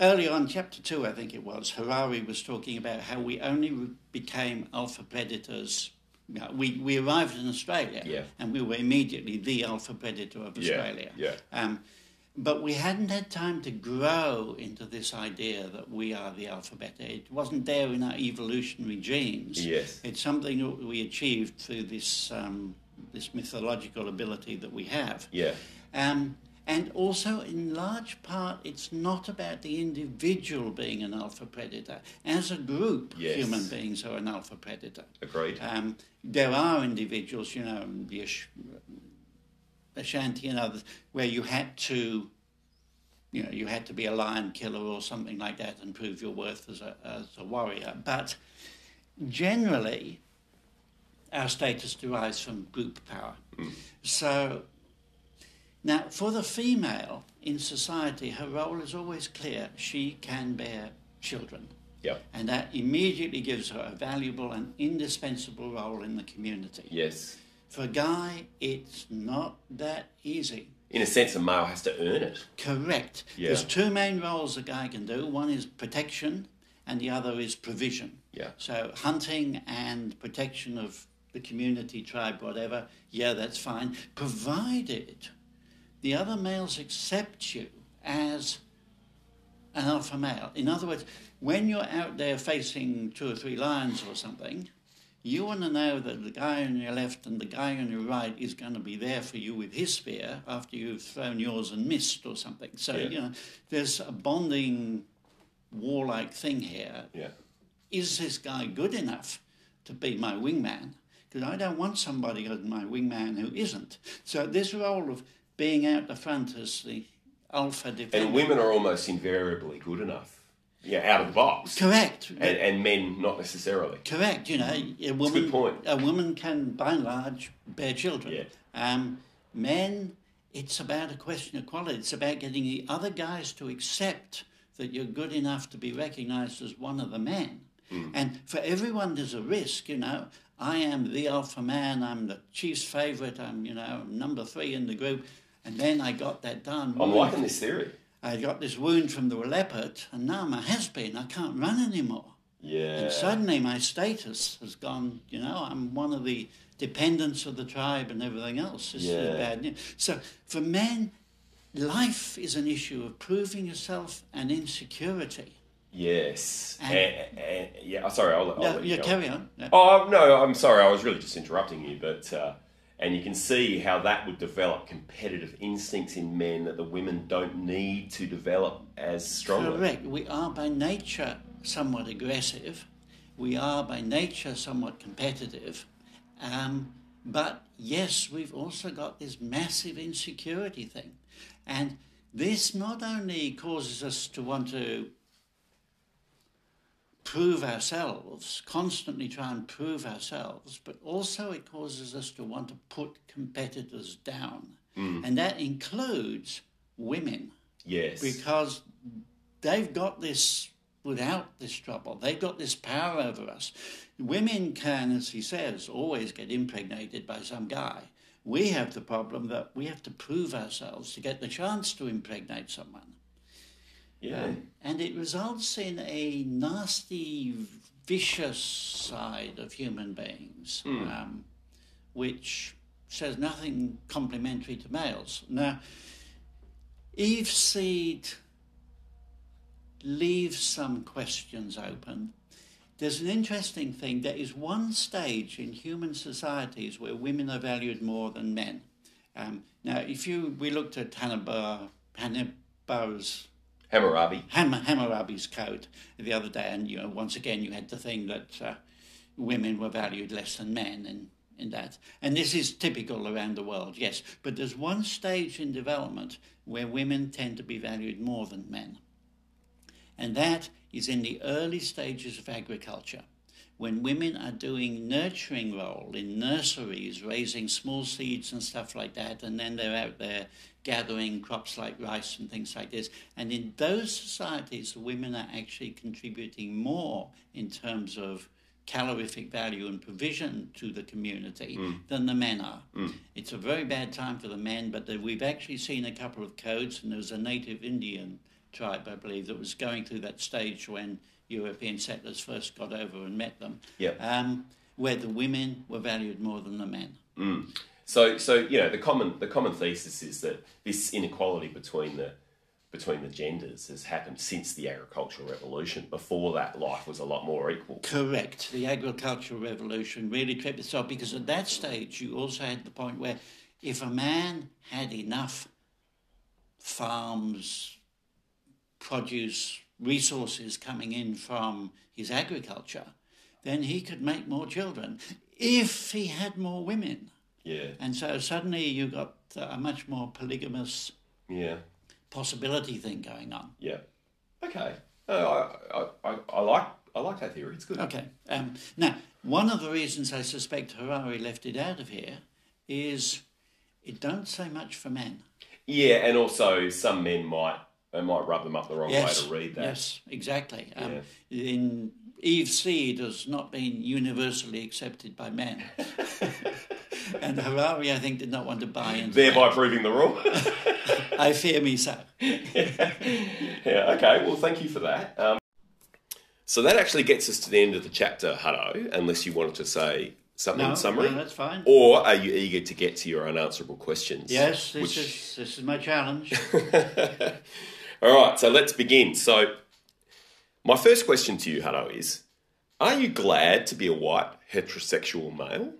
early on, chapter two, I think it was, Harari was talking about how we only became alpha predators. we, we arrived in Australia Yeah. and we were immediately the alpha predator of Yeah, Australia. yeah. Um, but we hadn't had time to grow into this idea that we are the alpha beta. It wasn't there in our evolutionary genes. Yes. It's something that we achieved through this, um, this mythological ability that we have. Yeah, Um, and also, in large part, it's not about the individual being an alpha predator. As a group, Yes. human beings are an alpha predator. agreed. Um, there are individuals, you know, the Ash- Ashanti and others, where you had to, you know, you had to be a lion killer or something like that and prove your worth as a, as a warrior. But generally, our status derives from group power. So now, for the female in society, her role is always clear. She can bear children. Yep. And that immediately gives her a valuable and indispensable role in the community. Yes. For a guy, it's not that easy. In a sense, a male has to earn it. Correct. Yeah. There's two main roles a guy can do one is protection, and the other is provision. Yeah. So, hunting and protection of the community, tribe, whatever, yeah, that's fine, provided the other males accept you as an alpha male. In other words, when you're out there facing two or three lions or something, you want to know that the guy on your left and the guy on your right is going to be there for you with his spear after you've thrown yours and missed or something. So, Yeah. you know, there's a bonding warlike thing here. Yeah. Is this guy good enough to be my wingman? Because I don't want somebody as my wingman who isn't. So, this role of being out the front as the alpha defender. And women are almost invariably good enough. Yeah, out of the box. Correct. And, and men not necessarily. Correct. You know, a woman. good point. A woman can, by and large, bear children. Yeah. Um, men, it's about a question of quality. It's about getting the other guys to accept that you're good enough to be recognised as one of the men. Hmm. And for everyone, there's a risk. You know, I am the alpha man. I'm the chief's favourite. I'm, you know, number three in the group. And then I got that darn. I'm liking this theory. I got this wound from the leopard, and now I'm a has-been. I can't run anymore. Yeah. And suddenly my status has gone, you know, I'm one of the dependents of the tribe and everything else. This Yeah. is bad news. So for men, life is an issue of proving yourself and insecurity. Yes. And- And, and, yeah, oh, sorry, I'll, I'll No, let you you go. carry on. Yeah. Oh no, I'm sorry. I was really just interrupting you, but uh, and you can see how that would develop competitive instincts in men that the women don't need to develop as strongly. Correct. We are by nature somewhat aggressive. We are by nature somewhat competitive. Um, but yes, we've also got this massive insecurity thing. And this not only causes us to want to prove ourselves, constantly try and prove ourselves, but also it causes us to want to put competitors down. Mm. And that includes women Yes. because they've got this without this trouble. They've got this power over us. Women can, as he says, always get impregnated by some guy. We have the problem that we have to prove ourselves to get the chance to impregnate someone. Yeah. Um, and it results in a nasty, vicious side of human beings, um, which says nothing complimentary to males. Now, Eve's seed leaves some questions open. There's an interesting thing. There is one stage in human societies where women are valued more than men. Um, now, if you we looked at Hannibal, Hannibal's Hammurabi. Ham- Hammurabi's code the other day, and you know, once again, you had the thing that uh, women were valued less than men in in that. And this is typical around the world, yes. But there's one stage in development where women tend to be valued more than men. And that is in the early stages of agriculture when women are doing nurturing role in nurseries, raising small seeds and stuff like that, and then they're out there gathering crops like rice and things like this. And in those societies, the women are actually contributing more in terms of calorific value and provision to the community mm. than the men are. Mm. It's a very bad time for the men, but the, we've actually seen a couple of codes, and there was a native Indian tribe, I believe, that was going through that stage when European settlers first got over and met them, yep. um, where the women were valued more than the men. Mm. So, so you know, the common the common thesis is that this inequality between the between the genders has happened since the agricultural revolution. Before that, life was a lot more equal. Correct. The agricultural revolution really tripped itself because at that stage you also had the point where if a man had enough farms, produce, resources coming in from his agriculture, then he could make more children if he had more women. Yeah. And so suddenly you got a much more polygamous yeah possibility thing going on. Yeah. Okay. Oh, I, I, I, like I like that theory. It's good. Okay. Um, now, one of the reasons I suspect Harari left it out of here is it don't say much for men. Yeah, and also some men might it might rub them up the wrong yes, way to read that. Yes, exactly. Um, yeah. In Eve's seed has not been universally accepted by men. <laughs> and Harari, I think, did not want to buy into Thereby that. proving the rule. <laughs> I fear me so. yeah. <laughs> yeah, okay. Well, thank you for that. Um, so that actually gets us to the end of the chapter, Hutto, unless you wanted to say something no, in summary? No, that's fine. Or are you eager to get to your unanswerable questions? Yes, this, which... is, this is my challenge. <laughs> All right, so let's begin. So, my first question to you, Hutto, is Are you glad to be a white heterosexual male?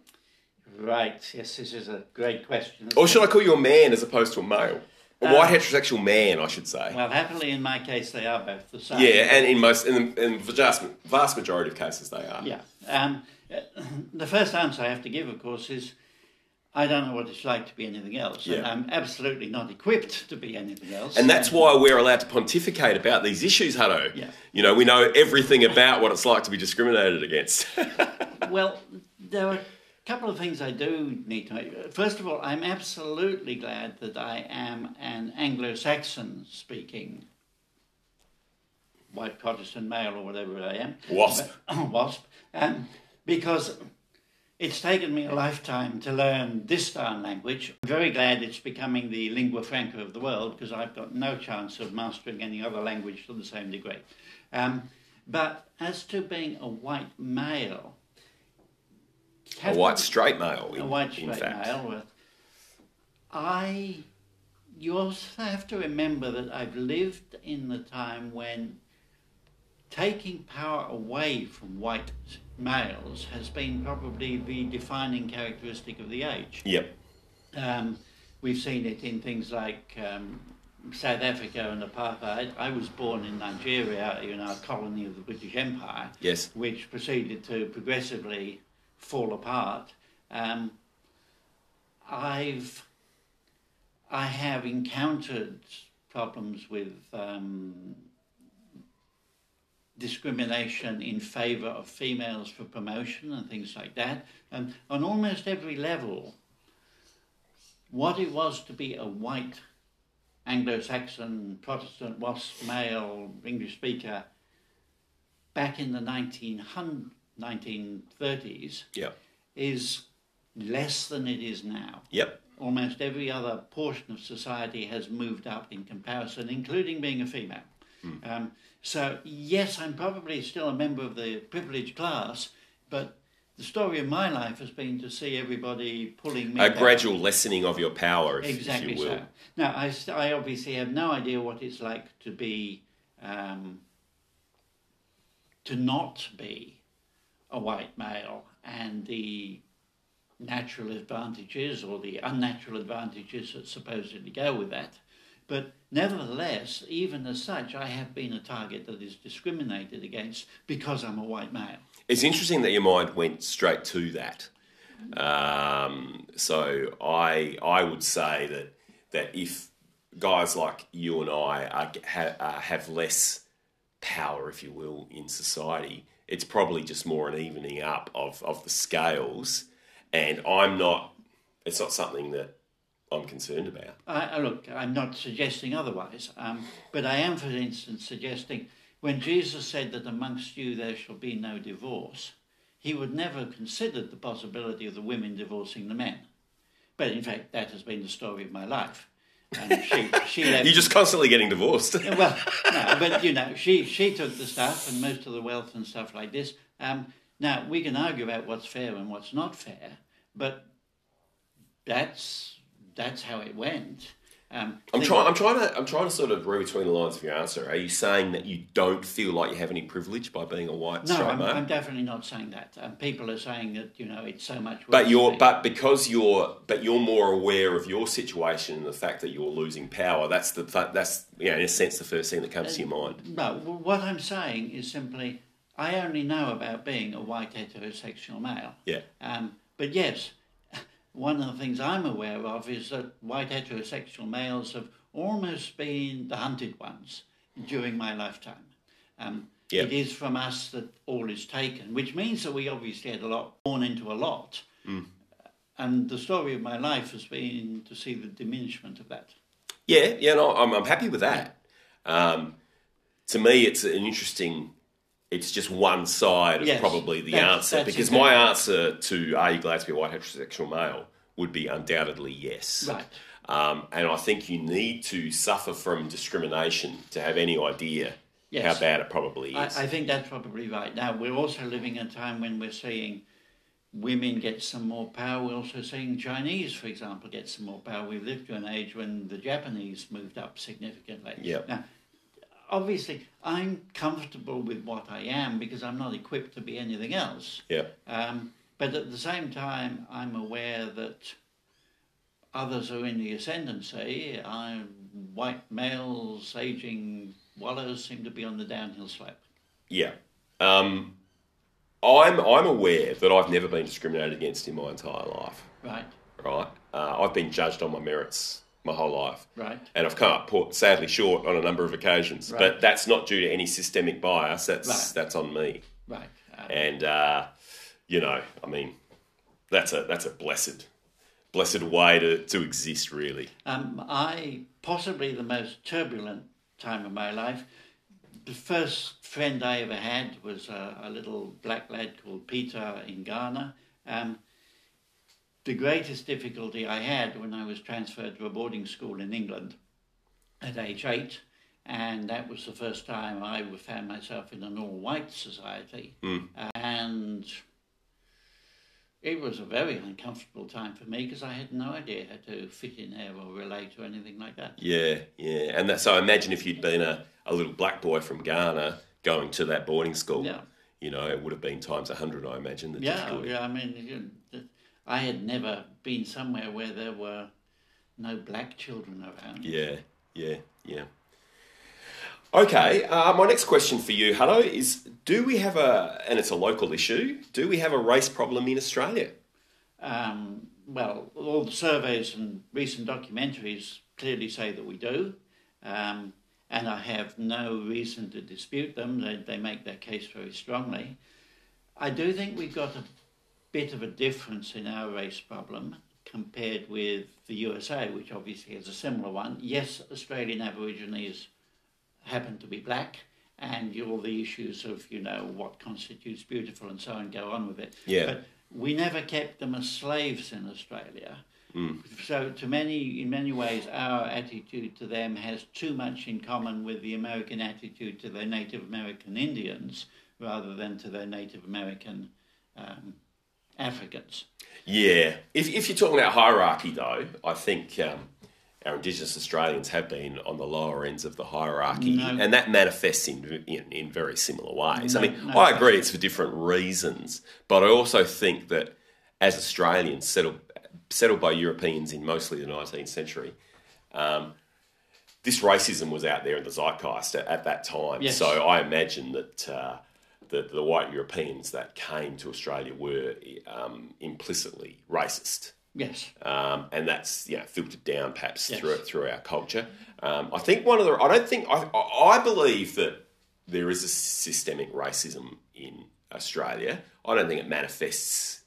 Right, yes, this is a great question. Or should I call you a man as opposed to a male? A um, white heterosexual man, I should say. Well, happily, in my case, they are both the same. Yeah, and in most, in the, in the vast, vast majority of cases, they are. Yeah. Um, the first answer I have to give, of course, is I don't know what it's like to be anything else. Yeah. And I'm absolutely not equipped to be anything else. And that's why we're allowed to pontificate about these issues, Hutto. Yeah. You know, we know everything about what it's like to be discriminated against. <laughs> well, there are a couple of things I do need to know. First of all, I'm absolutely glad that I am an Anglo Saxon speaking white Protestant male or whatever I am. Wasp. But, <coughs> wasp. Um, because it's taken me a lifetime to learn this darn language. I'm very glad it's becoming the lingua franca of the world because I've got no chance of mastering any other language to the same degree. Um, but as to being a white male, a white straight male, a white straight male, I you also have to remember that I've lived in the time when taking power away from white males has been probably the defining characteristic of the age. Yep. Um, we've seen it in things like um, South Africa and apartheid. I was born in Nigeria, you know, a colony of the British Empire. Yes. Which proceeded to progressively fall apart. Um, I've I have encountered problems with um, discrimination in favour of females for promotion and things like that. And on almost every level, what it was to be a white Anglo-Saxon Protestant wasp male English speaker back in the 1930s yep. is less than it is now. Yep. Almost every other portion of society has moved up in comparison, including being a female. Mm. Um, so, yes, I'm probably still a member of the privileged class, but the story of my life has been to see everybody pulling me. A gradual lessening of your power, if, exactly if you will. So. Now, I, I obviously have no idea what it's like to be, um, to not be a white male and the natural advantages or the unnatural advantages that supposedly go with that. But nevertheless, even as such, I have been a target that is discriminated against because I'm a white male. It's interesting that your mind went straight to that. Um, so I I would say that that if guys like you and I are, ha, uh, have less power, if you will, in society, it's probably just more an evening up of, of the scales. And I'm not. It's not something that I'm concerned about. I, look, I'm not suggesting otherwise, um, but I am, for instance, suggesting when Jesus said that amongst you there shall be no divorce, he would never have considered the possibility of the women divorcing the men. But in fact, that has been the story of my life. And she, she <laughs> left. You're just constantly getting divorced. well, no, but you know, she she took the stuff and most of the wealth and stuff like this. Um, now we can argue about what's fair and what's not fair, but that's that's how it went. Um, I'm trying. I'm trying to. I'm trying to sort of read between the lines of your answer. Are you saying that you don't feel like you have any privilege by being a white no, straight I'm? I'm definitely not saying that. Um, people are saying that you know it's so much. But you're. But because you're. But you're more aware of your situation and the fact that you're losing power. That's the. That's you know, in a sense, the first thing that comes uh, to your mind. No. What I'm saying is simply, I only know about being a white heterosexual male. Yeah. Um, but yes, one of the things I'm aware of is that white heterosexual males have almost been the hunted ones during my lifetime. Um, yep. It is from us that all is taken, which means that we obviously had a lot born into a lot. Mm. And the story of my life has been to see the diminishment of that. Yeah, yeah, no, I'm, I'm happy with that. Um, to me, it's an interesting. It's just one side of yes, probably the that's, answer that's because exactly. my answer to "Are you glad to be a white heterosexual male?" would be undoubtedly yes. Right. Um, and I think you need to suffer from discrimination to have any idea yes. how bad it probably is. I, I, think that's probably right. Now, we're also living in a time when we're seeing women get some more power. We're also seeing Chinese, for example, get some more power. We've lived to an age when the Japanese moved up significantly. Yeah. Now, obviously, I'm comfortable with what I am because I'm not equipped to be anything else. Yeah. Um, but at the same time, I'm aware that others are in the ascendancy. I'm white males, aging wallers seem to be on the downhill slope. Yeah. Um, I'm, I'm aware that I've never been discriminated against in my entire life. Right. Right. Uh, I've been judged on my merits my whole life. Right. And I've come up sadly short on a number of occasions. Right. But that's not due to any systemic bias. That's right. that's on me. Right. Um, and uh, you know, I mean, that's a that's a blessed blessed way to, to exist, really. Um, I possibly the most turbulent time of my life. The first friend I ever had was a, a little black lad called Peter in Ghana. Um, the greatest difficulty I had when I was transferred to a boarding school in England at age eight, and that was the first time I found myself in an all-white society, mm. and it was a very uncomfortable time for me because I had no idea how to fit in there or relate or anything like that. Yeah, yeah. And that, so I imagine if you'd been a, a little black boy from Ghana going to that boarding school, yeah. you know, it would have been times a 100, I imagine. The yeah, difficulty. yeah. I mean, I had never been somewhere where there were no black children around. Yeah, yeah, yeah. Okay, uh, my next question for you, Hutto, is do we have a, and it's a local issue, do we have a race problem in Australia? Um, well, all the surveys and recent documentaries clearly say that we do, um, and I have no reason to dispute them. They, they make their case very strongly. I do think we've got a bit of a difference in our race problem compared with the USA, which obviously has a similar one. Yes, Australian Aborigines happen to be black, and all the issues of you know what constitutes beautiful and so on go on with it. Yeah. But we never kept them as slaves in Australia. Mm. So, to many, in many ways, our attitude to them has too much in common with the American attitude to their Native American Indians, rather than to their Native American um, Africans. Yeah, if if you're talking about hierarchy, though, I think um, our Indigenous Australians have been on the lower ends of the hierarchy, no. and that manifests in, in, in very similar ways. No, I mean, no I agree it's for different reasons, but I also think that as Australians settled settled by Europeans in mostly the 19th century, um, this racism was out there in the zeitgeist at, at that time. Yes. So I imagine that. Uh, that the white Europeans that came to Australia were um, implicitly racist. Yes. Um, and that's you know filtered down perhaps Yes. through through our culture. Um, I think one of the I don't think I I believe that there is a systemic racism in Australia. I don't think it manifests.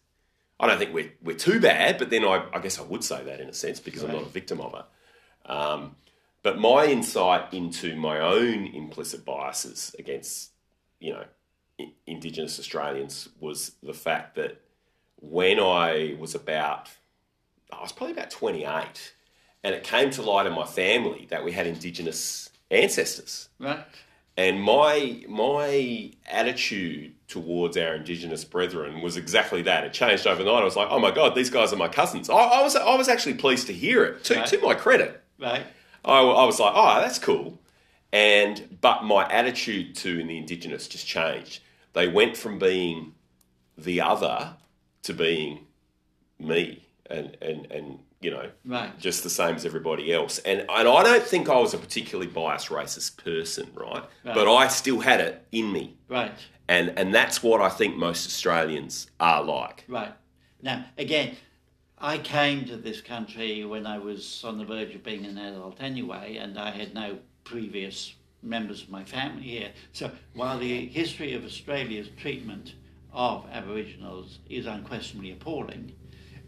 I don't think we're we're too bad, but then I, I guess I would say that in a sense because I'm not a victim of it. Um, but my insight into my own implicit biases against you know Indigenous Australians was the fact that when I was about I was probably about 28, and it came to light in my family that we had Indigenous ancestors. Right. And my my attitude towards our Indigenous brethren was exactly that. It changed overnight. I was like, oh my god, these guys are my cousins. I, I was I was actually pleased to hear it. To, Right. to my credit, Right. I, I was like, oh, that's cool. And but my attitude to the Indigenous just changed. They went from being the other to being me, and and and you know, Right. just the same as everybody else. And and I don't think I was a particularly biased racist person, right? Right. But I still had it in me, Right. and and that's what I think most Australians are like. Right. Now, again, I came to this country when I was on the verge of being an adult anyway, and I had no previous members of my family here. So while the history of Australia's treatment of Aboriginals is unquestionably appalling,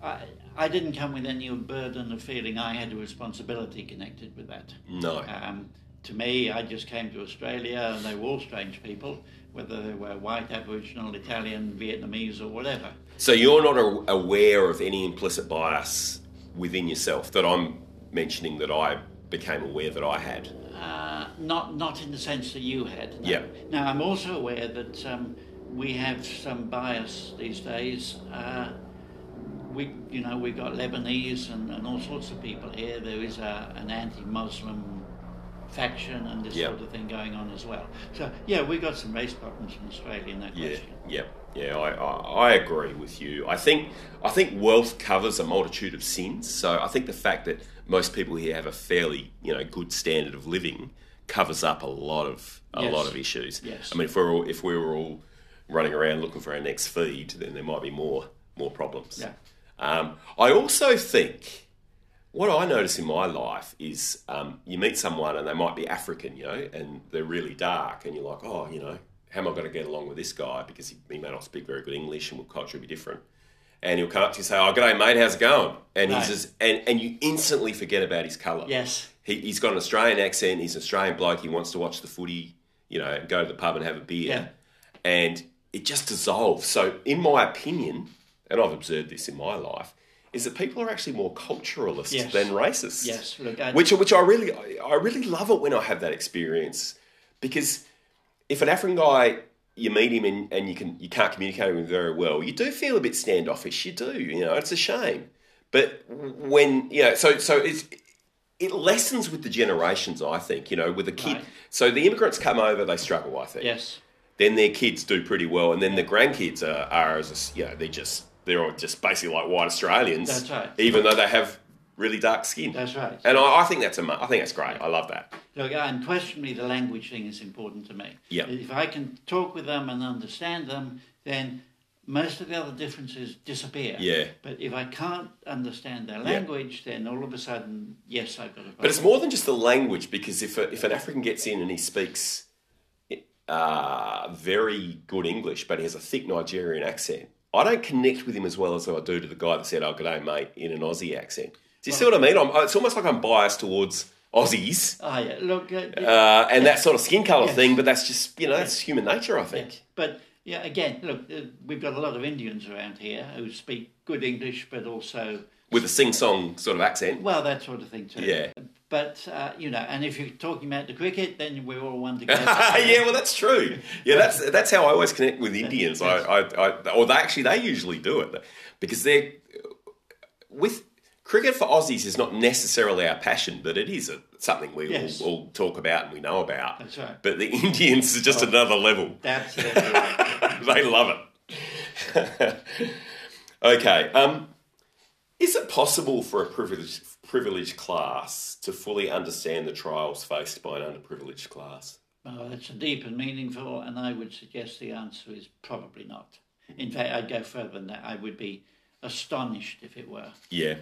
I, I didn't come with any burden of feeling I had a responsibility connected with that. No, Um, to me, I just came to Australia and they were all strange people, whether they were white, Aboriginal, Italian, Vietnamese, or whatever. so you're not a, aware of any implicit bias within yourself that I'm mentioning that I became aware that I had. Uh, not not in the sense that you had. no. Yeah. Now I'm also aware that um, we have some bias these days. Uh, we you know we've got Lebanese and, and all sorts of people here. There is a, an anti-Muslim faction and this Yeah. sort of thing going on as well. So yeah, we've got some race problems in Australia, no Yeah, question. yeah, yeah. I, I, I agree with you. I think I think wealth covers a multitude of sins. So I think the fact that most people here have a fairly you know good standard of living covers up a lot of a Yes. lot of issues. Yes. I mean, if we're all, if we were all running around looking for our next feed, then there might be more more problems. Yeah. Um, I also think what I notice in my life is um, you meet someone and they might be African, you know, and they're really dark, and you're like, oh, you know, how am I going to get along with this guy because he, he may not speak very good English and will culture be different. And he'll come up to you and say, "Oh, g'day, mate. How's it going?" And Right. he's just, and, and you instantly forget about his colour. Yes. He, he's got an Australian accent. He's an Australian bloke. He wants to watch the footy, you know, and go to the pub and have a beer. Yeah. And it just dissolves. So, in my opinion, and I've observed this in my life, is that people are actually more culturalist Yes. than racist. Yes. Look, I, Which, which I really, I really love it when I have that experience because if an African guy you meet him and, and you can you can't communicate with him very well, you do feel a bit standoffish. You do, you know, it's a shame. But when you know, so so it's it lessens with the generations. I think you know, with the kid. Right. So the immigrants come over, they struggle. I think. yes. Then their kids do pretty well, and then the grandkids are, are as a, you know, they just they're all just basically like white Australians. That's right. Even though they have really dark skin. That's right. And I, I think that's a, I think that's great. I love that. Look, unquestionably, the language thing is important to me. Yeah. If I can talk with them and understand them, then most of the other differences disappear. Yeah. But if I can't understand their language, then all of a sudden, yes, I've got a problem. But it's more than just the language because if a, if an African gets in and he speaks uh, very good English, but he has a thick Nigerian accent, I don't connect with him as well as I do to the guy that said, "Oh, g'day, mate," in an Aussie accent. Do you see what I mean? I'm, it's almost like I'm biased towards Aussies Oh, yeah. Look, uh, uh, and that sort of skin colour thing, but that's just you know that's human nature, I think. But yeah, again, look, uh, we've got a lot of Indians around here who speak good English, but also With a sing-song sort of accent. well, that sort of thing too. Yeah. But uh, you know, and if you're talking about the cricket, then we're all one together. <laughs> yeah, well, that's true. Yeah, that's that's how I always connect with Indians. I, I, I or they actually they usually do it because they're with cricket for Aussies is not necessarily our passion, but it is a, something we Yes. all, all talk about and we know about. That's right. But the <laughs> Indians is just another level. That's right. <laughs> they love it. <laughs> okay. Um, is it possible for a privileged privileged class to fully understand the trials faced by an underprivileged class? Well, it's a deep and meaningful, and I would suggest the answer is probably not. In fact, I'd go further than that. I would be astonished if it were. Yeah,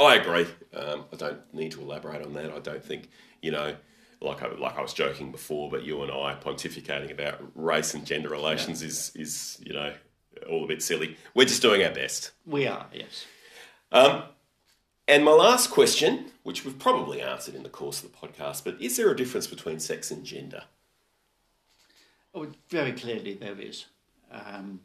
I agree. Um, I don't need to elaborate on that. I don't think you know, like I, like I was joking before, but you and I pontificating about race and gender relations yeah. is is you know all a bit silly. We're just doing our best. We are, yes. Um, and my last question, which we've probably answered in the course of the podcast, but is there a difference between sex and gender? Oh, very clearly there is. Um,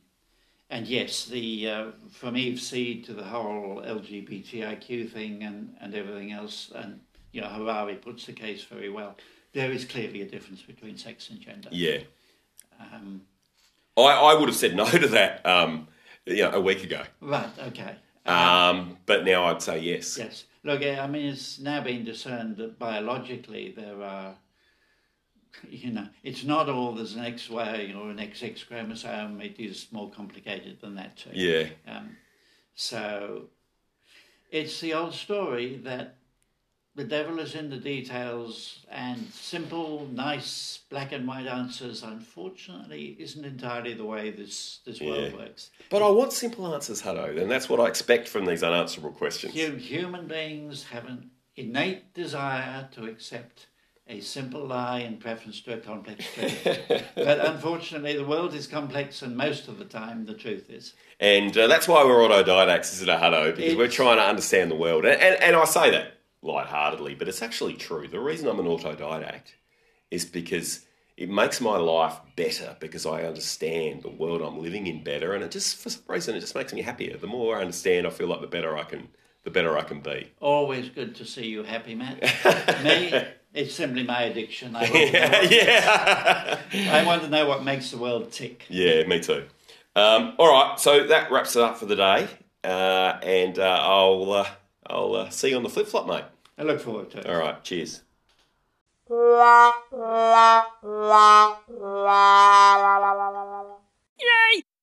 and yes, the uh, from Eve's Seed to the whole LGBTIQ thing and, and everything else, and you know Harari puts the case very well. There is clearly a difference between sex and gender. Yeah. Um, I, I would have said no to that um, you know, a week ago. Right, okay. Um, but now I'd say yes. Yes. Look, I mean, it's now been discerned that biologically there are, you know, it's not all there's an XY or an XX chromosome. It is more complicated than that too. Yeah. Um, so it's the old story that the devil is in the details, and simple, nice, black and white answers, unfortunately, isn't entirely the way this, this yeah. world works. But I want simple answers, Hutto, and that's what I expect from these unanswerable questions. Human beings have an innate desire to accept a simple lie in preference to a complex <laughs> truth. but unfortunately, the world is complex, and most of the time, the truth is. And uh, that's why we're autodidacts, isn't it, Hutto? Because it's, we're trying to understand the world. And, and, and I say that lightheartedly, but it's actually true. The reason I'm an autodidact is because it makes my life better because I understand the world I'm living in better, and it just for some reason it just makes me happier. The more I understand, I feel like the better I can the better I can be. Always good to see you happy, Matt. <laughs> me, it's simply my addiction. I <laughs> want, yeah, yeah. I want to know what makes the world tick. Yeah, me too. Um, all right, so that wraps it up for the day, uh, and uh, I'll uh, I'll uh, see you on the flip flop, mate. I look forward to it. All right. Cheers.